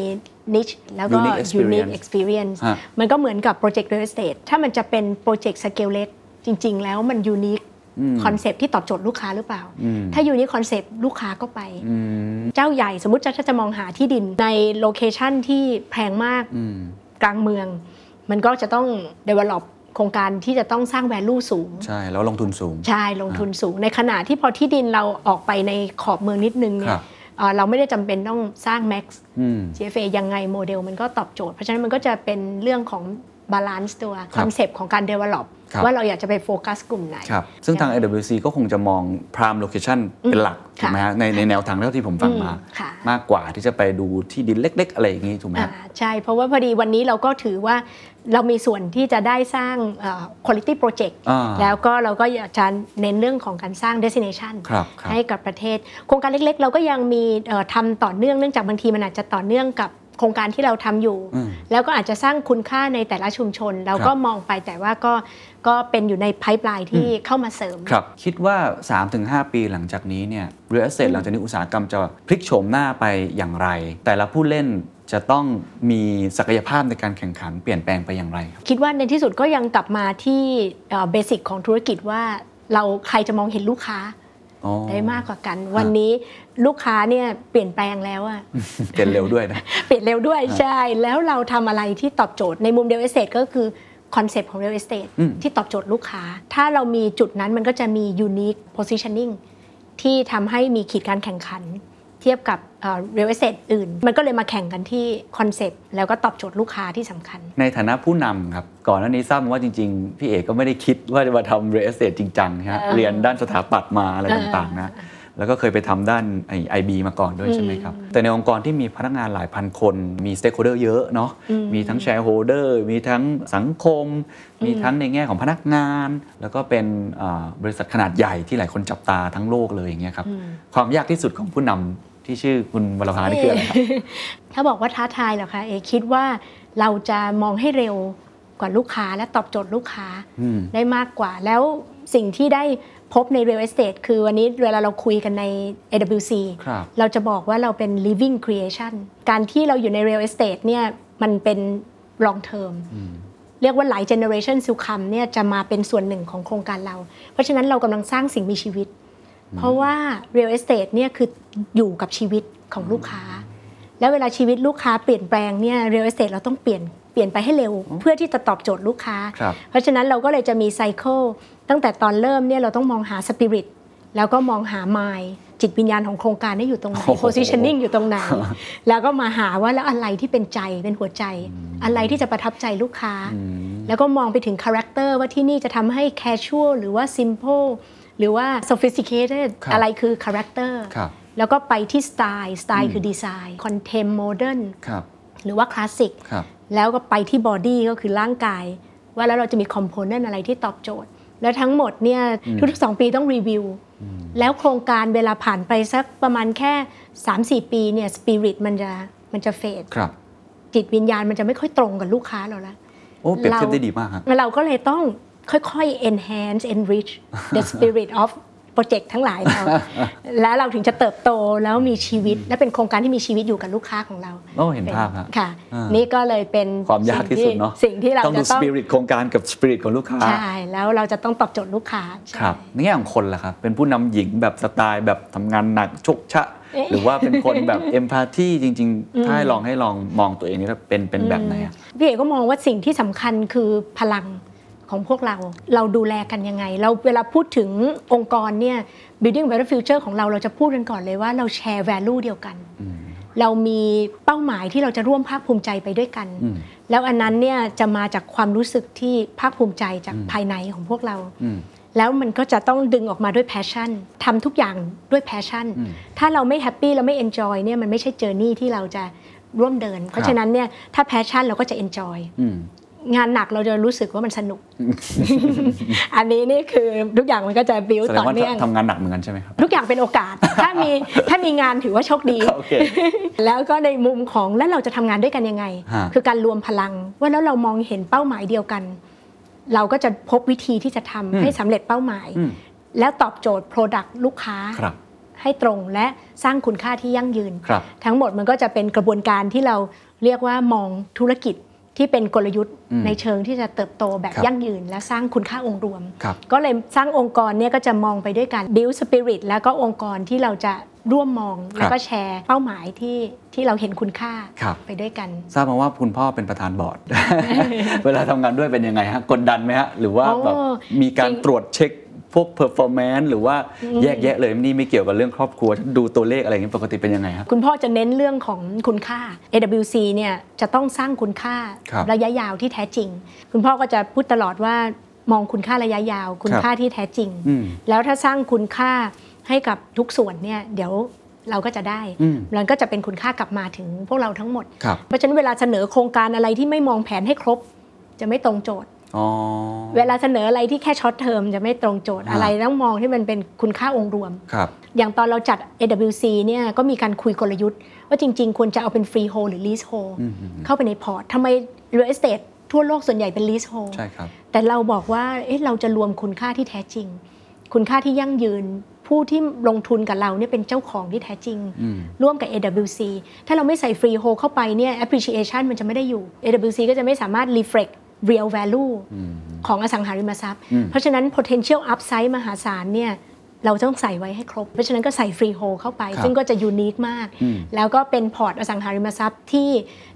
niche แล้วก็ unique experience unique experience ฮะมันก็เหมือนกับโปรเจกต์ real estate ถ้ามันจะเป็น project scale เล็กจริง ๆ แล้วมัน unique อืม concept ที่ตอบโจทย์ลูกค้าหรือเปล่าอืมถ้า unique concept ลูกค้าก็ไปอืมเจ้าใหญ่สมมติจะถ้าจะมองหาที่ดินใน location ที่แพงมากอืมกลางเมือง มันก็จะต้อง develop โครงการที่จะต้องสร้าง value สูง ใช่ แล้วลงทุนสูง ใช่ ลงทุนสูง ในขณะที่พอที่ดินเราออกไปในขอบเมืองนิดนึงเนี่ยครับเอ่อเราไม่ได้จำเป็นต้องสร้าง max อืม GFA ยังไงโมเดลมันก็ตอบโจทย์ เพราะฉะนั้นมันก็จะเป็นเรื่องของ balance ตัว concept ของการ develop ครับว่าเราอยากจะไปโฟกัสกลุ่มไหน ครับ ซึ่งทาง AWC ก็คงจะมอง prime location เป็นหลักอืมถูกไหมฮะในในแนวทางเท่าที่ผมฟังมาอืมค่ะมากกว่าที่จะไปดูที่ดินเล็ก ๆ อะไรอย่างนี้ ถูกไหมอ่าฮะใช่ เพราะว่าพอดีวันนี้เราก็ถือว่าเรามีส่วนที่จะได้สร้างเอ่อ quality project อ่าแล้วก็เราก็อยากจะเน้นเรื่องของการสร้าง destination ครับครับให้กับประเทศ โครงการเล็ก ๆ เราก็ยังมีเอ่อทำต่อเนื่องเนื่องจากบางทีมันอาจจะต่อเนื่องกับโครงการที่เราทำอยู่อืมแล้วก็อาจจะสร้างคุณค่าในแต่ละชุมชน เราก็ครับมองไปแต่ว่าก็ก็เป็นอยู่ในไพ่ปลายที่เข้ามาเสริมครับคิดว่า 3-5 ปีหลังจากนี้เนี่ย real estate หลังจากนี้อุตสาหกรรมจะพลิกโฉมหน้าไปอย่างไร แต่ละผู้เล่นจะต้องมีศักยภาพในการแข่งขันเปลี่ยนแปลงไปอย่างไรครับคิดว่าในที่สุดก็ยังกลับมาที่เบสิกของธุรกิจว่าเราใครจะมองเห็นลูกค้าอ๋อ ได้มากกว่ากัน วันนี้ลูกค้าเนี่ยเปลี่ยนแปลงแล้วอะเปลี่ยนเร็วด้วยนะเปลี่ยนเร็วด้วยใช่ แล้วเราทำอะไรที่ตอบโจทย์ในมุม real estate ก็คือ concept ของ real estate อืมที่ตอบโจทย์ลูกค้า ถ้าเรามีจุดนั้นมันก็จะมี unique positioning ที่ทำให้มีขีดการแข่งขัน เทียบกับเอ่อ real estate อื่น มันก็เลยมาแข่งกันที่ concept แล้วก็ตอบโจทย์ลูกค้าที่สำคัญ ในฐานะผู้นำครับ ก่อนหน้านี้ทราบมาว่าจริง ๆ พี่เอ๋ก็ไม่ได้คิดว่าจะมาทำ real estate จริงจังนะฮะเออเรียนด้านสถาปัตย์มาอะไรเออต่างๆนะแล้วก็เคยไปทำด้านไอบีมาก่อนด้วยใช่ไหมครับ แต่ในองค์กรที่มีพนักงานหลายพันคน มี stakeholder เยอะเนาะมีทั้ง shareholder มีทั้งสังคม มีทั้งในแง่ของพนักงาน แล้วก็เป็นอ่าบริษัทขนาดใหญ่ที่หลายคนจับตาทั้งโลกเลยอย่างเงี้ยครับ ความยากที่สุดของผู้นำ ที่ชื่อคุณวรภานี่คืออะไรครับ ถ้าบอกว่าท้าทายเหรอคะเอคิดว่าเราจะมองให้เร็วกว่าลูกค้าและตอบโจทย์ลูกค้าอืมได้มากกว่า แล้วสิ่งที่ได้พบใน real estate คือวันนี้เวลาเราคุยกันใน AWC ครับเราจะบอกว่าเราเป็น living creation การที่เราอยู่ใน real estate เนี่ยมันเป็น long term เรียกว่าหลาย generation to come เนี่ยจะมาเป็นส่วนหนึ่งของโครงการเรา เพราะฉะนั้นเรากำลังสร้างสิ่งมีชีวิต เพราะว่า real estate เนี่ยคืออยู่กับชีวิตของลูกค้า แล้วเวลาชีวิตลูกค้าเปลี่ยนแปลงเนี่ย real estate เราต้องเปลี่ยนเปลี่ยนไปให้เร็วเพื่อที่จะตอบโจทย์ลูกค้าครับเพราะฉะนั้นเราก็เลยจะมี cycle ตั้งแต่ตอนเริ่มเนี่ยเราต้องมองหาสปิริตแล้วก็มองหามายจิตวิญญาณของโครงการนี่อยู่ตรงไหนโอ้โห positioning อยู่ตรงไหน แล้วก็มาหาว่าแล้วอะไรที่เป็นใจเป็นหัวใจ อะไรที่จะประทับใจลูกค้า แล้วก็มองไปถึง character ว่าที่นี่จะทำให้ casual หรือว่า simple หรือว่า sophisticated ครับอะไรคือ character ครับแล้วก็ไปที่ style style คือ design contemp modernครับหรือว่าคลาสสิกครับ แล้วก็ไปที่ body ก็คือร่างกาย ว่าแล้วเราจะมี component อะไรที่ตอบโจทย์ แล้วทั้งหมดเนี่ยทุกๆสองปีต้องรีวิว แล้วโครงการเวลาผ่านไปสักประมาณแค่ 3-4 ปีเนี่ยสปิริตมันจะมันจะ fade ครับ จิตวิญญาณมันจะไม่ค่อยตรงกับลูกค้าเราแล้วโอ้เปรียบเทียบได้ดีมากครับ เราก็เลยต้อง ค่อยๆ enhance enrich the spirit of project ทั้งหลายเราแล้วเราถึงจะเติบโตแล้วมีชีวิต และเป็นโครงการที่มีชีวิตอยู่กับลูกค้าของเราโอ้เห็นภาพครับค่ะอ่านี่นี่ก็เลยเป็นความยากที่สุดเนาะสิ่งที่เราต้องจะดูสต้องปิริตโครงการกับสปิริตของลูกค้าใช่แล้วเราจะต้องตอบโจทย์ลูกค้าใช่ครับในแง่ของคนล่ะครับเป็นผู้นำหญิงแบบสไตล์แบบทำงานหนักชกชะเอ๊ะหรือว่าเป็นคนแบบเอมพัตตีจริง ๆ ถ้าให้ลองให้ลองมองตัวเองนี่แล้วเป็นเป็นแบบไหนอะพี่เอกก็มองว่าสิ่งที่สำคัญคือพลัง ของพวกเรา เราดูแลกันยังไง เราเวลาพูดถึงองค์กรเนี่ย building better future ของเราเราจะพูดกันก่อนเลยว่าเราแชร์ value เดียวกัน เรามีเป้าหมายที่เราจะร่วมภาคภูมิใจไปด้วยกันอืมแล้วอันนั้นเนี่ยจะมาจากความรู้สึกที่ภาคภูมิใจจากภายในของพวกเราอืมแล้วมันก็จะต้องดึงออกมาด้วย passion ทำทุกอย่างด้วย passion อืมถ้าเราไม่ happy เราไม่ enjoy เนี่ยมันไม่ใช่ journey ที่เราจะร่วมเดิน เพราะฉะนั้นเนี่ยถ้า passion เราก็จะ enjoy อืม งานหนักเราจะรู้สึกว่ามันสนุก อันนี้นี่คือทุกอย่างมันก็จะ build แสดต่งอว่าเนื่องทำงานหนักเหมือนกันใช่ไหมครับ ทุกอย่างเป็นโอกาส ถ้ามีถ้ามีงานถือว่าโชคดีโอเคแล้วก็ในมุมของแล้วเราจะทำงานด้วยกันยังไงฮะคือการรวมพลัง ว่าแล้วเรามองเห็นเป้าหมายเดียวกัน เราก็จะพบวิธีที่จะทำให้สำเร็จเป้าหมายอืมแล้วตอบโจทย์ Product ลูกค้าครับให้ตรงและสร้างคุณค่าที่ยั่งยืนครับทั้งหมดมันก็จะเป็นกระบวนการที่เราเรียกว่ามองธุรกิจ ที่เป็นกลยุทธ์อืมในเชิงที่จะเติบโตแบบครับยั่งยืน และสร้างคุณค่าองค์รวมครับก็เลยสร้างองค์กรเนี่ยก็จะมองไปด้วยกัน build spirit แล้วก็องค์กรที่เราจะร่วมมองแล้วก็แชร์เป้าหมายที่ที่เราเห็นคุณค่าครับไปด้วยกัน ทราบมาว่าคุณพ่อเป็นประธานบอร์ด เวลาทำงานด้วยเป็นยังไงฮะกดดันไหมฮะหรือว่าโอ้แบบมีการจริงตรวจเช็ค พวก performance หรือว่าแยกแยะเลยนี่ไม่เกี่ยวกับเรื่องครอบครัว ดูตัวเลขอะไรอย่างนี้ปกติเป็นยังไงครับ คุณพ่อจะเน้นเรื่องของคุณค่า AWC เนี่ยจะต้องสร้างคุณค่าครับระยะยาวที่แท้จริง คุณพ่อก็จะพูดตลอดว่ามองคุณค่าระยะยาว คุณครับค่าที่แท้จริง อืม แล้วถ้าสร้างคุณค่าให้กับทุกส่วนเนี่ยเดี๋ยวเราก็จะได้อืมมันก็จะเป็นคุณค่ากลับมาถึงพวกเราทั้งหมด ครับ เพราะฉะนั้นเวลาเสนอโครงการอะไรที่ไม่มองแผนให้ครบ จะไม่ตรงโจทย์อ๋อ เวลาเสนออะไรที่แค่ short term จะไม่ตรงโจทย์อ่าอะไรต้องมองที่มันเป็นคุณค่าองค์รวมครับอย่างตอนเราจัด AWC เนี่ยก็มีการคุยกลยุทธ์ ว่าจริง ๆ ควรจะเอาเป็นฟรีโฮหรือ lease hold อืมอืมเข้าไปในพอร์ตทำไม real estate ทั่วโลกส่วนใหญ่เป็น leasehold ใช่ครับแต่เราบอกว่าเอ๊ะเราจะรวมคุณค่าที่แท้จริง คุณค่าที่ยั่งยืนผู้ที่ลงทุนกับเราเนี่ยเป็นเจ้าของที่แท้จริงอืมร่วมกับ AWC ถ้าเราไม่ใส่ freehold เข้าไปเนี่ย appreciation มันจะไม่ได้อยู่ AWC ก็จะไม่สามารถ reflect real value ของอสังหาริมทรัพย์อืมเพราะฉะนั้น potential upside มหาศาลเนี่ยเราต้องใส่ไว้ให้ครบ เพราะฉะนั้นก็ใส่ freehold เข้าไปครับซึ่งก็จะ unique มากอืมแล้วก็เป็นพอร์ตอสังหาริมทรัพย์ที่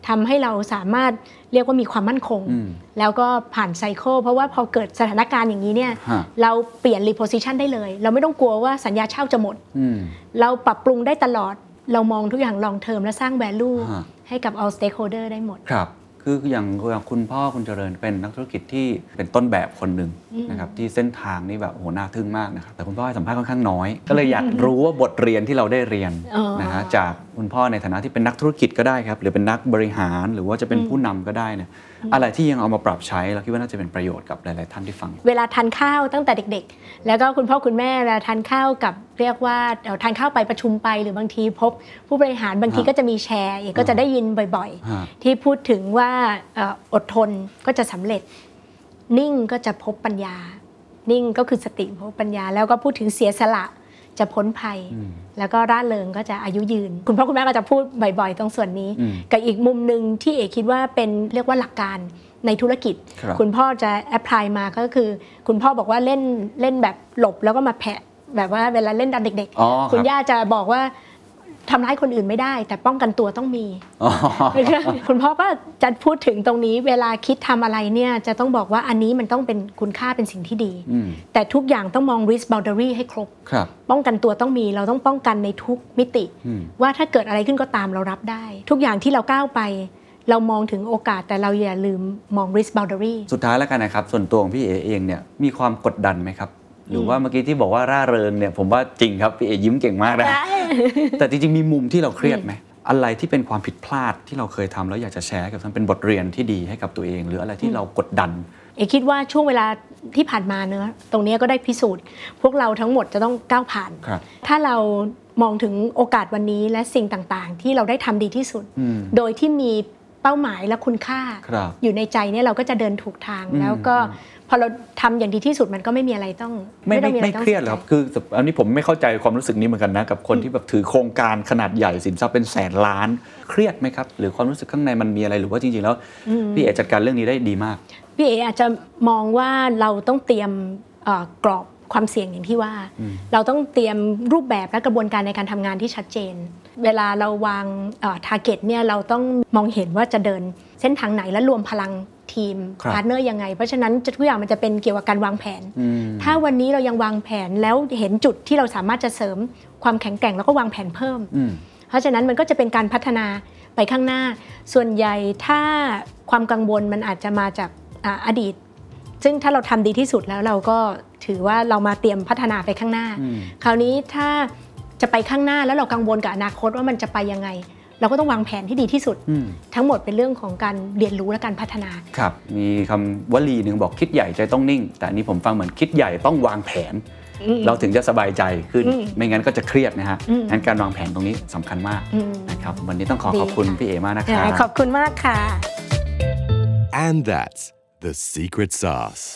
ทำให้เราสามารถเรียกว่ามีความมั่นคงอืมแล้วก็ผ่าน cycle เพราะว่าพอเกิดสถานการณ์อย่างนี้เนี่ยฮะเราเปลี่ยน reposition ได้เลย เราไม่ต้องกลัวว่าสัญญาเช่าจะหมดอืมเราปรับปรุงได้ตลอด เรามองทุกอย่างลองเทอมและสร้าง value ฮะให้กับ all stakeholder ได้หมดครับ คืออย่างอย่างคุณพ่อคุณเจริญเป็นนักธุรกิจที่เป็นต้นแบบคนหนึ่งนะครับที่เส้นทางนี่แบบโอ้โหน่าทึ่งมากนะครับแต่คุณพ่อให้สัมภาษณ์ค่อนข้างน้อย ก็เลยอยากรู้ว่าบทเรียนที่เราได้เรียนอ๋อนะฮะจาก คุณพ่อในฐานะที่เป็นนักธุรกิจก็ได้ครับ หรือเป็นนักบริหารหรือว่าจะเป็นผู้นำก็ได้เนี่ยอะไรที่ยังเอามาปรับใช้เราคิดว่าน่าจะเป็นประโยชน์กับหลาย ๆ ท่านที่ฟัง เวลาทานข้าวตั้งแต่เด็ก ๆ แล้วก็คุณพ่อคุณแม่เวลาทานข้าวกับเรียกว่าเอ่อทานข้าวไปประชุมไปหรือบางทีพบผู้บริหารบางทีฮะก็จะมีแชร์เอกก็จะได้ยินบ่อยฮะๆที่พูดถึงว่าเอ่ออดทนก็จะสำเร็จ นิ่งก็จะพบปัญญา นิ่งก็คือสติพบปัญญา แล้วก็พูดถึงเสียสละ จะพ้นภัยอืมแล้วก็ร่าเริงก็จะอายุยืน คุณพ่อคุณแม่ก็จะพูดบ่อยๆ ตรงส่วนนี้อืมกับอีกมุมหนึ่งที่เอกคิดว่าเป็นเรียกว่าหลักการในธุรกิจครับคุณพ่อจะแอพพลายมาก็คือ คุณพ่อบอกว่าเล่นเล่นแบบหลบแล้วก็มาแผะแบบว่าเวลาเล่นตอนเด็กอ๋อๆคุณรับย่าจะบอกว่า ทำร้ายคนอื่นไม่ได้ แต่ป้องกันตัวต้องมีอ๋อคุณพ่อก็จะพูดถึงตรงนี้เวลาคิดทำอะไรเนี่ยจะต้องบอกว่าอันนี้มันต้องเป็นคุณค่าเป็นสิ่งที่ดีอืมแต่ทุกอย่างต้องมอง risk boundary ให้ครบครับป้องกันตัวต้องมีเราต้องป้องกันในทุกมิติอืมว่าถ้าเกิดอะไรขึ้นก็ตามเรารับได้ ทุกอย่างที่เราก้าวไป เรามองถึงโอกาสแต่เราอย่าลืมมอง risk boundary สุดท้ายแล้วกันนะครับ ส่วนตัวของพี่เอเองเนี่ยมีความกดดันไหมครับ หรือว่าเมื่อกี้ที่บอกว่าร่าเริงเนี่ยผมว่าจริงครับพี่เอยิ้มเก่งมากนะแต่จริงๆมีมุมที่เราเครียดไหมอะไรที่เป็นความผิดพลาดที่เราเคยทำแล้วอยากจะแชร์กับท่านเป็นบทเรียนที่ดีให้กับตัวเอง หรืออะไรที่เรากดดัน เอกคิดว่าช่วงเวลาที่ผ่านมาเนอะตรงเนี้ยก็ได้พิสูจน์ พวกเราทั้งหมดจะต้องก้าวผ่านครับถ้าเรามองถึงโอกาสวันนี้และสิ่งต่างๆ ที่เราได้ทำดีที่สุดอืมโดยที่มีเป้าหมายและคุณค่าครับอยู่ในใจเนี่ยเราก็จะเดินถูกทางอืมแล้วก็ พอเราทำอย่างดีที่สุดมันก็ไม่มีอะไรต้อง ไม่ต้ไม่องอะไม่ต้องเครียดหรอกครับคืออันนี้ผมไม่เข้าใจความรู้สึกนี้เหมือนกันนะ กับคนที่แบบถือโครงการขนาดใหญ่สินทรัพย์เป็นแสนล้าน เครียดไหมครับ หรือความรู้สึกข้างในมันมีอะไรหรือว่าจริงๆแล้ว พี่เอจัดการเรื่องนี้ได้ดีมาก พี่เออาจจะมองว่าเราต้องเตรียมเอ่อกรอบความเสี่ยงอย่างที่ว่า เราต้องเตรียมรูปแบบและกระบวนการในการทำงานที่ชัดเจน เวลาเราวาง target เนี่ยเราต้องมองเห็นว่าจะเดินเส้นทางไหนและรวมพลัง ทีมครับ partner ยังไง เพราะฉะนั้นจะทุกอย่างมันจะเป็นเกี่ยวกับการวางแผนอืมถ้าวันนี้เรายังวางแผนแล้วเห็นจุดที่เราสามารถจะเสริมความแข็งแกร่งแล้วก็วางแผนเพิ่มอืมเพราะฉะนั้นมันก็จะเป็นการพัฒนาไปข้างหน้า ส่วนใหญ่ถ้าความกังวลมันอาจจะมาจากอาอดีต ซึ่งถ้าเราทำดีที่สุดแล้วเราก็ถือว่าเรามาเตรียมพัฒนาไปข้างหน้าอืมคราวนี้ถ้าจะไปข้างหน้าแล้วเรากังวลกับอนาคตว่ามันจะไปยังไง เราก็ต้องวางแผนที่ดีที่สุดอืมทั้งหมดเป็นเรื่องของการเรียนรู้และการพัฒนา ครับ มีคำวลีหนึ่งบอกคิดใหญ่ใจต้องนิ่ง แต่อันนี้ผมฟังเหมือนคิดใหญ่ต้องวางแผน เราถึงจะสบายใจขึ้นอืมไม่งั้นก็จะเครียดนะฮะอืมงั้นการวางแผนตรงนี้สำคัญมากอืม นะครับ วันนี้ต้องขอดีขอบคุณค่ะพี่เอมากนะครับขอบคุณมากค่ะ And that's the secret sauce.